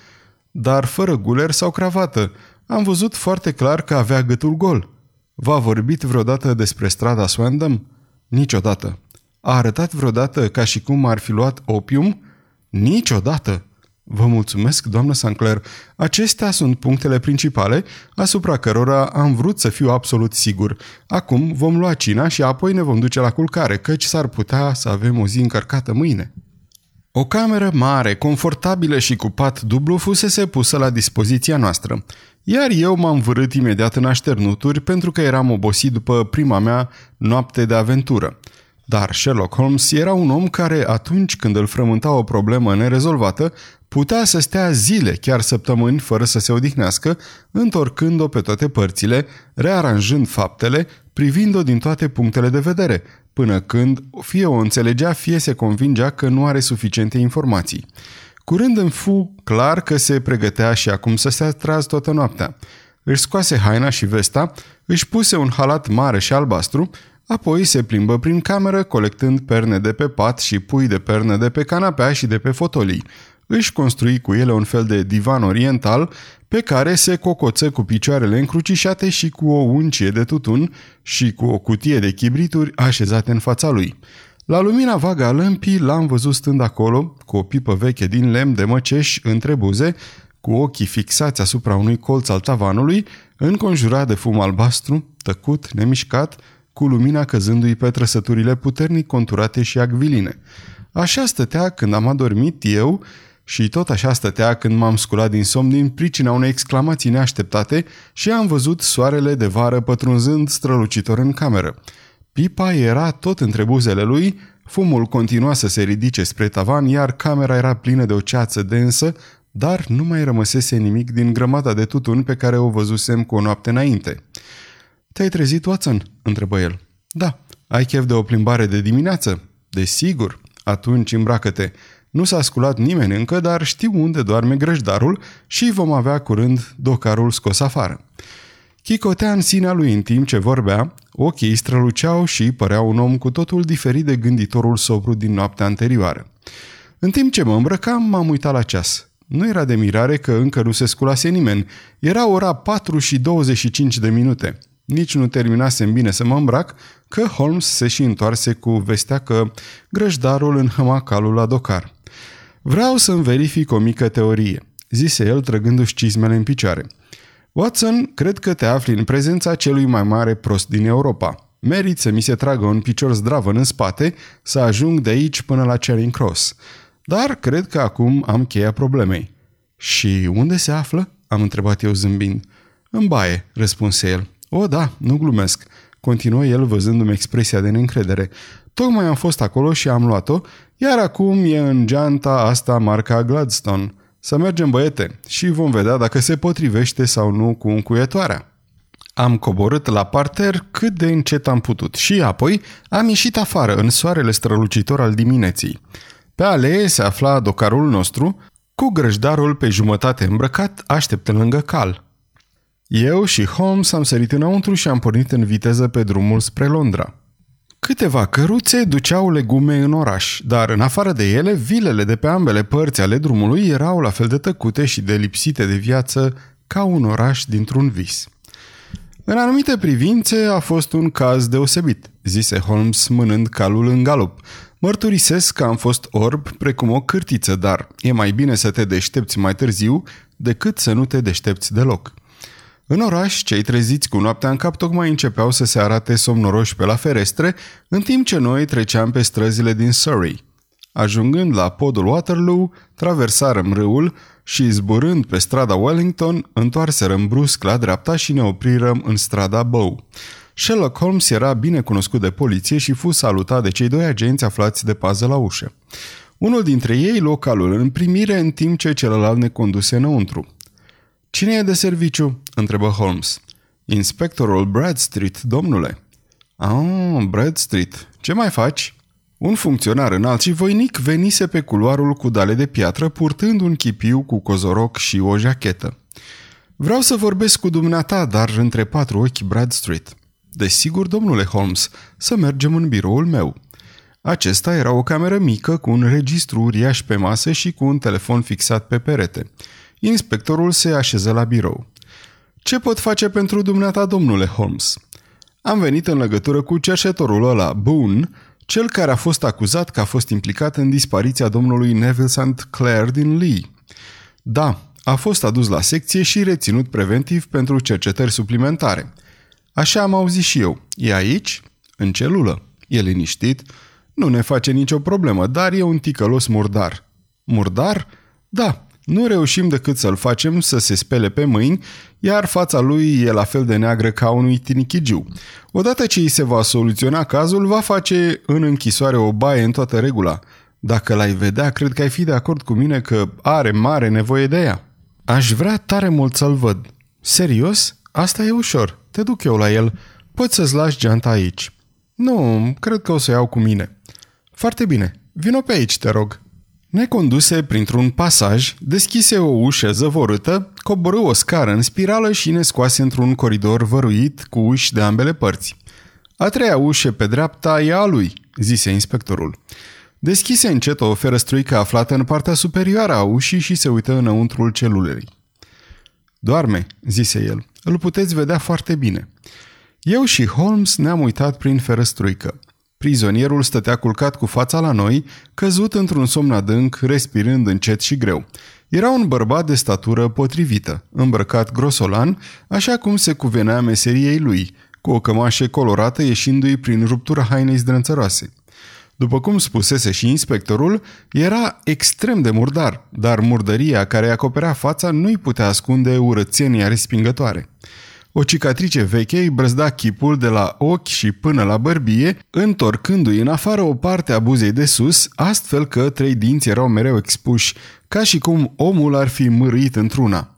dar fără guler sau cravată. Am văzut foarte clar că avea gâtul gol. V-a vorbit vreodată despre strada Swandam? Niciodată. A arătat vreodată ca și cum ar fi luat opium? Niciodată. Vă mulțumesc, doamnă Sancler. Acestea sunt punctele principale asupra cărora am vrut să fiu absolut sigur. Acum vom lua cina și apoi ne vom duce la culcare, căci s-ar putea să avem o zi încărcată mâine. O cameră mare, confortabilă și cu pat dublu fusese pusă la dispoziția noastră, iar eu m-am vărât imediat în așternuturi pentru că eram obosit după prima mea noapte de aventură. Dar Sherlock Holmes era un om care, atunci când îl frământa o problemă nerezolvată, putea să stea zile, chiar săptămâni, fără să se odihnească, întorcând-o pe toate părțile, rearanjând faptele, privind-o din toate punctele de vedere, până când fie o înțelegea, fie se convingea că nu are suficiente informații. Curând îmi fu clar că se pregătea și acum să se atraz toată noaptea. Își scoase haina și vesta, își puse un halat mare și albastru, apoi se plimbă prin cameră colectând perne de pe pat și pui de perne de pe canapea și de pe fotolii își construi cu ele un fel de divan oriental pe care se cocoță cu picioarele încrucișate și cu o uncie de tutun și cu o cutie de chibrituri așezate în fața lui. La lumina vagă a lămpii l-am văzut stând acolo, cu o pipă veche din lemn de măceș între buze, cu ochii fixați asupra unui colț al tavanului, înconjurat de fum albastru, tăcut, nemișcat, cu lumina căzându-i pe trăsăturile puternic conturate și agviline. Așa stătea când am adormit eu și tot așa stătea când m-am sculat din somn din pricina unei exclamații neașteptate și am văzut soarele de vară pătrunzând strălucitor în cameră. Pipa era tot între buzele lui, fumul continua să se ridice spre tavan, iar camera era plină de o ceață densă, dar nu mai rămăsese nimic din grămada de tutun pe care o văzusem cu o noapte înainte. Te-ai trezit, Watson?" întrebă el. Da. Ai chef de o plimbare de dimineață?" Desigur. Atunci îmbracă-te. Nu s-a sculat nimeni încă, dar știu unde doarme grăjdarul și vom avea curând docarul scos afară. Chicotea în sinea lui în timp ce vorbea, ochii străluceau și părea un om cu totul diferit de gânditorul sobru din noaptea anterioară. În timp ce mă îmbrăcam, m-am uitat la ceas. Nu era de mirare că încă nu se sculase nimeni. Era ora 4 și 25 de minute. Nici nu terminasem bine să mă îmbrac, că Holmes se și întoarse cu vestea că grăjdarul înhăma calul la docar. Vreau să-mi verific o mică teorie, zise el trăgându-și cizmele în picioare. Watson, cred că te afli în prezența celui mai mare prost din Europa. Merit să mi se tragă un picior zdravăn în spate să ajung de aici până la Charing Cross. Dar cred că acum am cheia problemei. Și unde se află? Am întrebat eu zâmbind. În baie, răspunse el. O, da, nu glumesc. Continuă el văzându-mi expresia de neîncredere. Tocmai am fost acolo și am luat-o, iar acum e în geanta asta marca Gladstone. Să mergem, băiete, și vom vedea dacă se potrivește sau nu cu încuietoarea. Am coborât la parter cât de încet am putut și apoi am ieșit afară în soarele strălucitor al dimineții. Pe alee se afla docarul nostru, cu grăjdarul pe jumătate îmbrăcat, așteptă lângă cal. Eu și Holmes am sărit înăuntru și am pornit în viteză pe drumul spre Londra. Câteva căruțe duceau legume în oraș, dar în afară de ele, vilele de pe ambele părți ale drumului erau la fel de tăcute și de lipsite de viață ca un oraș dintr-un vis. În anumite privințe a fost un caz deosebit, zise Holmes mânând calul în galop. Mărturisesc că am fost orb precum o cârtiță, dar e mai bine să te deștepți mai târziu decât să nu te deștepți deloc. În oraș, cei treziți cu noaptea în cap tocmai începeau să se arate somnoroși pe la ferestre, în timp ce noi treceam pe străzile din Surrey. Ajungând la podul Waterloo, traversarăm râul și, zburând pe strada Wellington, întoarserăm brusc la dreapta și ne oprirăm în strada Bow. Sherlock Holmes era bine cunoscut de poliție și fu salutat de cei doi agenți aflați de pază la ușă. Unul dintre ei localul în primire în timp ce celălalt ne conduse înăuntru. Cine e de serviciu?" întrebă Holmes. Inspectorul Bradstreet, domnule." Ah, Bradstreet. Ce mai faci?" Un funcționar înalt și voinic venise pe culoarul cu dale de piatră purtând un chipiu cu cozoroc și o jachetă. Vreau să vorbesc cu dumneata, dar între patru ochi Bradstreet. Desigur, domnule Holmes, să mergem în biroul meu. Acesta era o cameră mică cu un registru uriaș pe masă și cu un telefon fixat pe perete. Inspectorul se așeză la birou. Ce pot face pentru dumneata, domnule Holmes?" Am venit în legătură cu cerșetorul ăla, Boone, cel care a fost acuzat că a fost implicat în dispariția domnului Neville St. Clair din Lee. Da, a fost adus la secție și reținut preventiv pentru cercetări suplimentare. Așa am auzit și eu. E aici? În celulă. E liniștit? Nu ne face nicio problemă, dar e un ticălos murdar. Murdar? Da, nu reușim decât să-l facem să se spele pe mâini, iar fața lui e la fel de neagră ca unui tinichigiu. Odată ce îi se va soluționa cazul, va face în închisoare o baie în toată regula. Dacă l-ai vedea, cred că ai fi de acord cu mine că are mare nevoie de ea. Aș vrea tare mult să-l văd. Serios? Asta e ușor. Te duc eu la el. Poți să-ți lași geanta aici. Nu, cred că o să iau cu mine. Foarte bine. Vino pe aici, te rog. Ne conduse printr-un pasaj, deschise o ușă zăvorâtă, coborâ o scară în spirală și ne scoase într-un coridor văruit cu uși de ambele părți. A treia ușă pe dreapta e a lui, zise inspectorul. Deschise încet o ferăstruică aflată în partea superioară a ușii și se uită înăuntrul celulei. Doarme, zise el. Îl puteți vedea foarte bine. Eu și Holmes ne-am uitat prin ferăstruică. Prizonierul stătea culcat cu fața la noi, căzut într-un somn adânc, respirând încet și greu. Era un bărbat de statură potrivită, îmbrăcat grosolan, așa cum se cuvenea meseriei lui, cu o cămașă colorată ieșindu-i prin ruptura hainei zdrânțăroase. După cum spusese și inspectorul, era extrem de murdar, dar murdăria care îi acoperea fața nu-i putea ascunde urățenia respingătoare. O cicatrice veche îi brăzda chipul de la ochi și până la bărbie, întorcându-i în afară o parte a buzei de sus, astfel că trei dinți erau mereu expuși, ca și cum omul ar fi mârâit într-una.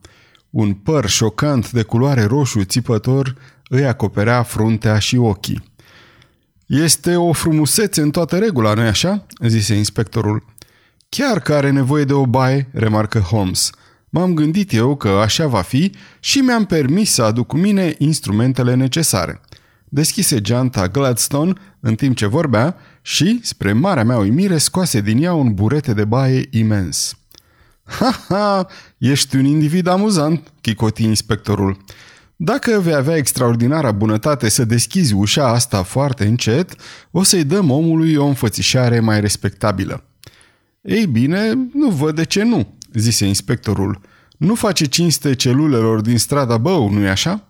Un păr șocant de culoare roșu țipător îi acoperea fruntea și ochii. Este o frumusețe în toată regula, nu-i așa?" zise inspectorul. Chiar că are nevoie de o baie," remarcă Holmes. M-am gândit eu că așa va fi și mi-am permis să aduc cu mine instrumentele necesare. Deschise geanta Gladstone în timp ce vorbea și, spre marea mea uimire, scoase din ea un burete de baie imens. Ha, ha, ești un individ amuzant, chicoti inspectorul. Dacă vei avea extraordinara bunătate să deschizi ușa asta foarte încet, o să-i dăm omului o înfățișare mai respectabilă. Ei bine, nu văd de ce nu, zise inspectorul. Nu face cinste celulelor din strada Bău, nu-i așa?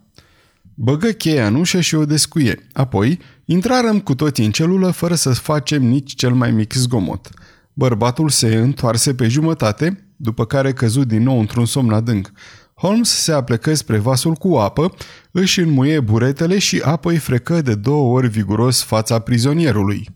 Băgă cheia în ușă și o descuie. Apoi, intrarăm cu toții în celulă fără să facem nici cel mai mic zgomot. Bărbatul se întoarse pe jumătate, după care căzut din nou într-un somn adânc. Holmes se aplecă spre vasul cu apă, își înmuie buretele și apoi frecă de două ori viguros fața prizonierului.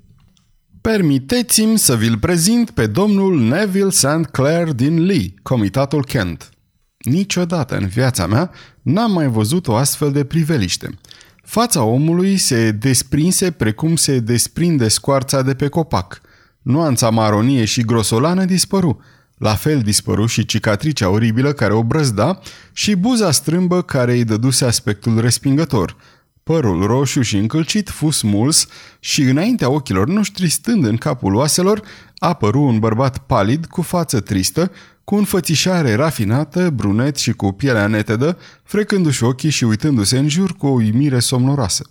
Permiteți-mi să vi-l prezint pe domnul Neville St. Clair din Lee, comitatul Kent. Niciodată în viața mea n-am mai văzut o astfel de priveliște. Fața omului se desprinse precum se desprinde scoarța de pe copac. Nuanța maronie și grosolană dispăru. La fel dispăru și cicatricea oribilă care o brăzda și buza strâmbă care îi dăduse aspectul respingător. Părul roșu și încălcit fu smuls și înaintea ochilor noștri, stând în capul oaselor, apăru un bărbat palid cu față tristă, cu înfățișare rafinată, brunet și cu pielea netedă, frecându-și ochii și uitându-se în jur cu o uimire somnoroasă.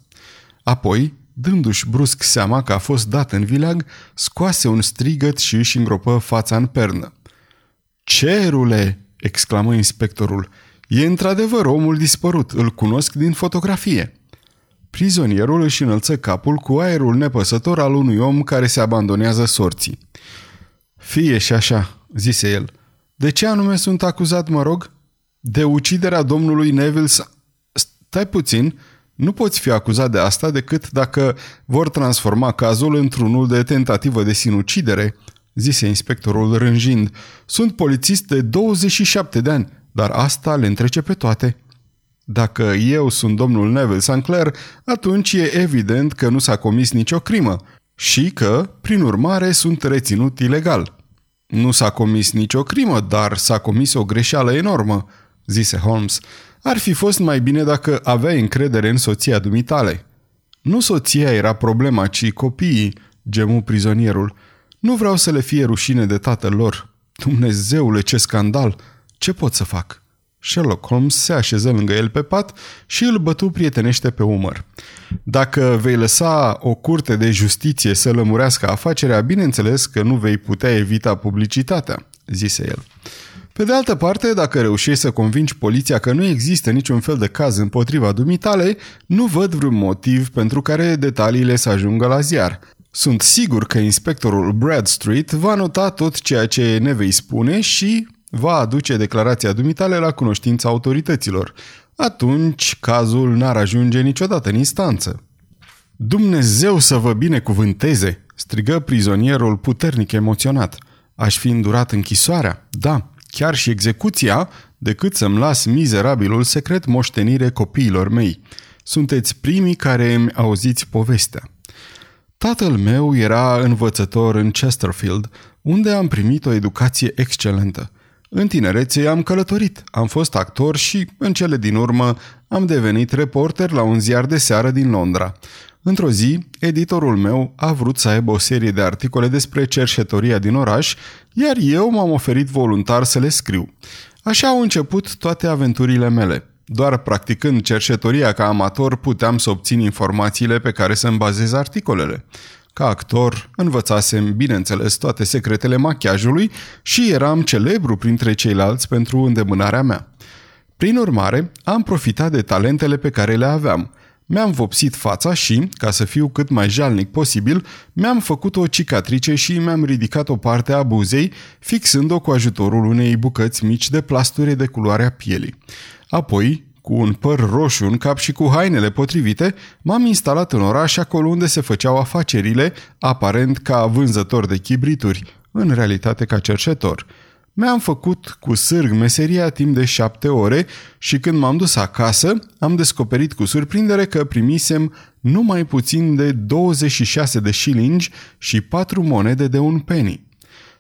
Apoi, dându-și brusc seama că a fost dat în vileag, scoase un strigăt și își îngropă fața în pernă. Cerule!" exclamă inspectorul. E într-adevăr omul dispărut, îl cunosc din fotografie." Prizonierul își înălță capul cu aerul nepăsător al unui om care se abandonează sorții. Fie și așa, zise el. De ce anume sunt acuzat, mă rog? De uciderea domnului Neville Stai puțin, nu poți fi acuzat de asta decât dacă vor transforma cazul într-unul de tentativă de sinucidere, zise inspectorul rânjind. Sunt polițist de 27 de ani, dar asta le întrece pe toate. Dacă eu sunt domnul Neville St. Clair, atunci e evident că nu s-a comis nicio crimă și că, prin urmare, sunt reținut ilegal. Nu s-a comis nicio crimă, dar s-a comis o greșeală enormă, zise Holmes. Ar fi fost mai bine dacă aveai încredere în soția dumitale. Nu soția era problema, ci copiii, gemu prizonierul. Nu vreau să le fie rușine de tatăl lor. Dumnezeule, ce scandal! Ce pot să fac?" Sherlock Holmes se așeză lângă el pe pat și îl bătu prietenește pe umăr. Dacă vei lăsa o curte de justiție să lămurească afacerea, bineînțeles că nu vei putea evita publicitatea, zise el. Pe de altă parte, dacă reușești să convingi poliția că nu există niciun fel de caz împotriva dumitale, nu văd vreun motiv pentru care detaliile să ajungă la ziar. Sunt sigur că inspectorul Bradstreet va nota tot ceea ce ne vei spune și va aduce declarația dumitale la cunoștința autorităților. Atunci cazul n-ar ajunge niciodată în instanță. Dumnezeu să vă binecuvânteze!" strigă prizonierul puternic emoționat. Aș fi îndurat închisoarea? Da, chiar și execuția, decât să-mi las mizerabilul secret moștenire copiilor mei. Sunteți primii care îmi auziți povestea. Tatăl meu era învățător în Chesterfield, unde am primit o educație excelentă. În tinerețe am călătorit, am fost actor și, în cele din urmă, am devenit reporter la un ziar de seară din Londra. Într-o zi, editorul meu a vrut să aibă o serie de articole despre cerșetoria din oraș, iar eu m-am oferit voluntar să le scriu. Așa au început toate aventurile mele. Doar practicând cerșetoria ca amator puteam să obțin informațiile pe care să-mi bazez articolele. Ca actor, învățasem, bineînțeles, toate secretele machiajului și eram celebru printre ceilalți pentru îndemânarea mea. Prin urmare, am profitat de talentele pe care le aveam. Mi-am vopsit fața și, ca să fiu cât mai jalnic posibil, mi-am făcut o cicatrice și mi-am ridicat o parte a buzei, fixând-o cu ajutorul unei bucăți mici de plasture de culoarea pielii. Apoi, cu un păr roșu în cap și cu hainele potrivite, m-am instalat în oraș acolo unde se făceau afacerile, aparent ca vânzător de chibrituri, în realitate ca cercetor. Mi-am făcut cu sârg meseria timp de șapte ore și când m-am dus acasă, am descoperit cu surprindere că primisem numai puțin de 26 de șilingi și patru monede de un penny.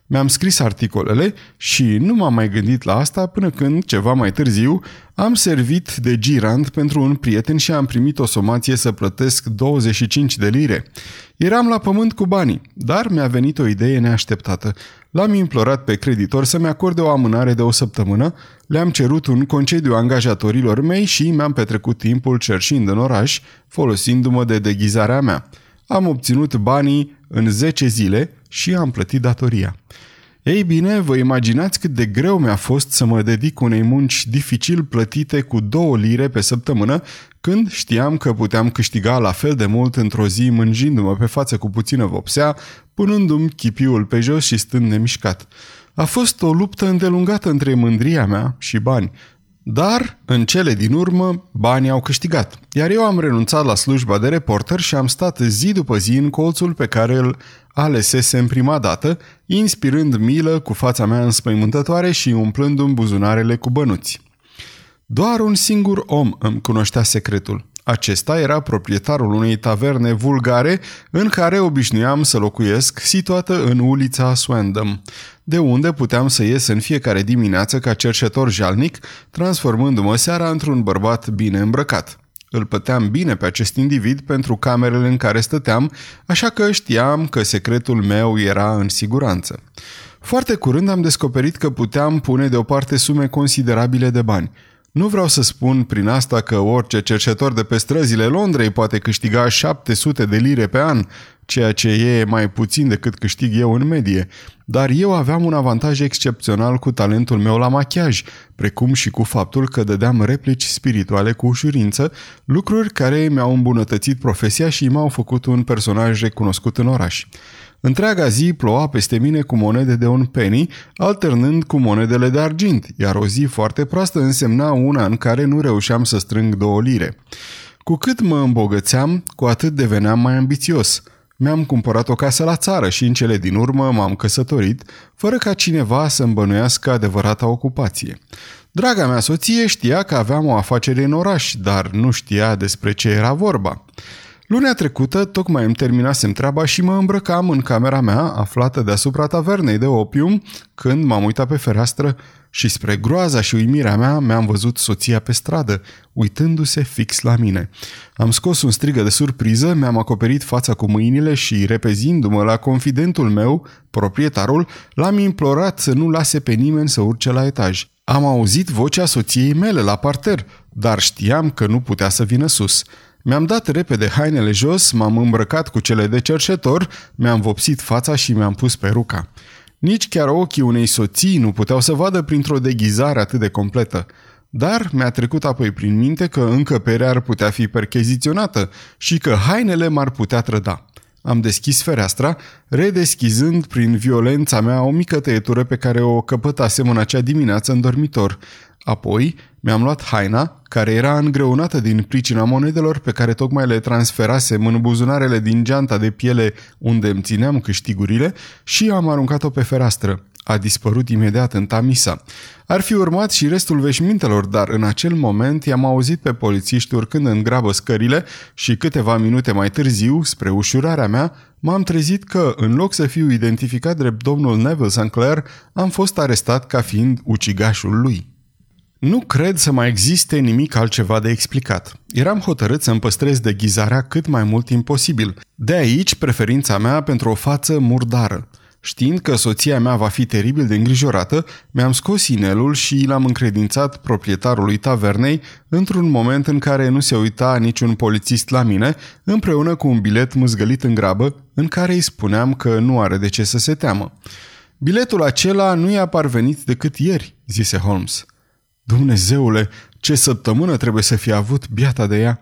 Mi-am scris articolele și nu m-am mai gândit la asta până când, ceva mai târziu, am servit de girant pentru un prieten și am primit o somație să plătesc 25 de lire. Eram la pământ cu banii, dar mi-a venit o idee neașteptată. L-am implorat pe creditor să-mi acorde o amânare de o săptămână, le-am cerut un concediu angajatorilor mei și mi-am petrecut timpul cerșind în oraș, folosindu-mă de deghizarea mea. Am obținut banii în 10 zile și am plătit datoria. Ei bine, vă imaginați cât de greu mi-a fost să mă dedic unei munci dificil plătite cu două lire pe săptămână, când știam că puteam câștiga la fel de mult într-o zi mânjindu-mă pe față cu puțină vopsea, punându-mi chipiul pe jos și stând nemișcat. A fost o luptă îndelungată între mândria mea și bani, dar, în cele din urmă, banii au câștigat, iar eu am renunțat la slujba de reporter și am stat zi după zi în colțul pe care îl alesesem prima dată, inspirând milă cu fața mea înspăimântătoare și umplându-mi buzunarele cu bănuți. Doar un singur om îmi cunoștea secretul. Acesta era proprietarul unei taverne vulgare în care obișnuiam să locuiesc, situată în ulița Swandam, de unde puteam să ies în fiecare dimineață ca cercetor jalnic, transformându-mă seara într-un bărbat bine îmbrăcat. Îl păteam bine pe acest individ pentru camerele în care stăteam, așa că știam că secretul meu era în siguranță. Foarte curând am descoperit că puteam pune deoparte sume considerabile de bani – nu vreau să spun prin asta că orice cercetor de pe străzile Londrei poate câștiga 700 de lire pe an, ceea ce e mai puțin decât câștig eu în medie, dar eu aveam un avantaj excepțional cu talentul meu la machiaj, precum și cu faptul că dădeam replici spirituale cu ușurință, lucruri care mi-au îmbunătățit profesia și m-au făcut un personaj recunoscut în oraș. Întreaga zi ploua peste mine cu monede de un penny, alternând cu monedele de argint, iar o zi foarte proastă însemna una în care nu reușeam să strâng două lire. Cu cât mă îmbogățeam, cu atât deveneam mai ambițios. Mi-am cumpărat o casă la țară și în cele din urmă m-am căsătorit, fără ca cineva să îmbănuiască adevărata ocupație. Draga mea soție știa că aveam o afacere în oraș, dar nu știa despre ce era vorba. Lunea trecută tocmai îmi terminasem treaba și mă îmbrăcam în camera mea, aflată deasupra tavernei de opium, când m-am uitat pe fereastră și spre groaza și uimirea mea mi-am văzut soția pe stradă, uitându-se fix la mine. Am scos un strigă de surpriză, mi-am acoperit fața cu mâinile și, repezindu-mă la confidentul meu, proprietarul, l-am implorat să nu lase pe nimeni să urce la etaj. Am auzit vocea soției mele la parter, dar știam că nu putea să vină sus. Mi-am dat repede hainele jos, m-am îmbrăcat cu cele de cerșetor, mi-am vopsit fața și mi-am pus peruca. Nici chiar ochii unei soții nu puteau să vadă printr-o deghizare atât de completă. Dar mi-a trecut apoi prin minte că încăperea ar putea fi percheziționată și că hainele m-ar putea trăda. Am deschis fereastra, redeschizând prin violența mea o mică tăietură pe care o căpătasem în acea dimineață în dormitor. Apoi mi-am luat haina, care era îngreunată din pricina monedelor pe care tocmai le transferasem în buzunarele din geanta de piele unde îmi țineam câștigurile și am aruncat-o pe fereastră. A dispărut imediat în Tamisa. Ar fi urmat și restul veșmintelor, dar în acel moment i-am auzit pe polițiști urcând în grabă scările și câteva minute mai târziu, spre ușurarea mea, m-am trezit că, în loc să fiu identificat drept domnul Neville St. Clair, am fost arestat ca fiind ucigașul lui. Nu cred să mai existe nimic altceva de explicat. Eram hotărât să-mi păstrez deghizarea cât mai mult timp posibil. De aici preferința mea pentru o față murdară. Știind că soția mea va fi teribil de îngrijorată, mi-am scos inelul și l-am încredințat proprietarului tavernei într-un moment în care nu se uita niciun polițist la mine, împreună cu un bilet mâzgălit în grabă, în care îi spuneam că nu are de ce să se teamă. Biletul acela nu i-a parvenit decât ieri, zise Holmes. Dumnezeule, ce săptămână trebuie să fie avut biata de ea!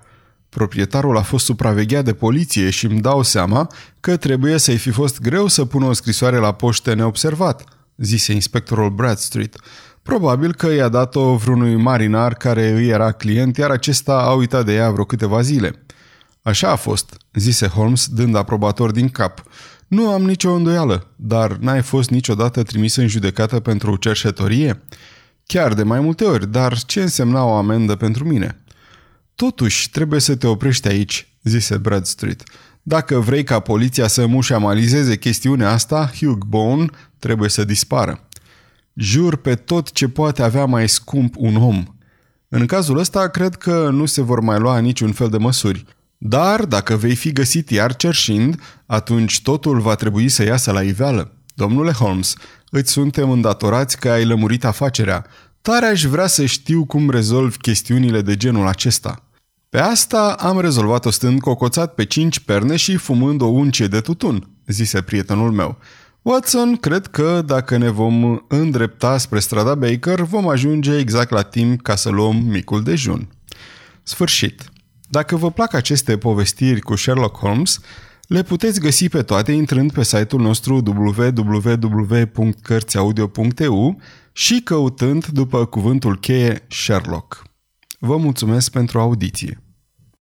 Proprietarul a fost supravegheat de poliție și îmi dau seama că trebuie să-i fi fost greu să pună o scrisoare la poște neobservat, zise inspectorul Bradstreet. Probabil că i-a dat-o vreunui marinar care îi era client, iar acesta a uitat de ea vreo câteva zile. Așa a fost, zise Holmes, dând aprobator din cap. Nu am nicio îndoială, dar n-ai fost niciodată trimis în judecată pentru cerșetorie? Chiar de mai multe ori, dar ce însemna o amendă pentru mine? Totuși, trebuie să te oprești aici, zise Bradstreet. Dacă vrei ca poliția să mușamalizeze chestiunea asta, Hugh Bone trebuie să dispară. Jur pe tot ce poate avea mai scump un om. În cazul ăsta, cred că nu se vor mai lua niciun fel de măsuri. Dar, dacă vei fi găsit iar cerșind, atunci totul va trebui să iasă la iveală. Domnule Holmes, îți suntem îndatorați că ai lămurit afacerea. Tare aș vrea să știu cum rezolvi chestiunile de genul acesta. Pe asta am rezolvat-o stând cocoțat pe cinci perne și fumând o uncie de tutun, zise prietenul meu. Watson, cred că dacă ne vom îndrepta spre strada Baker, vom ajunge exact la timp ca să luăm micul dejun. Sfârșit. Dacă vă plac aceste povestiri cu Sherlock Holmes, le puteți găsi pe toate intrând pe site-ul nostru www.cărțiaudio.eu și căutând după cuvântul cheie Sherlock. Vă mulțumesc pentru audiție!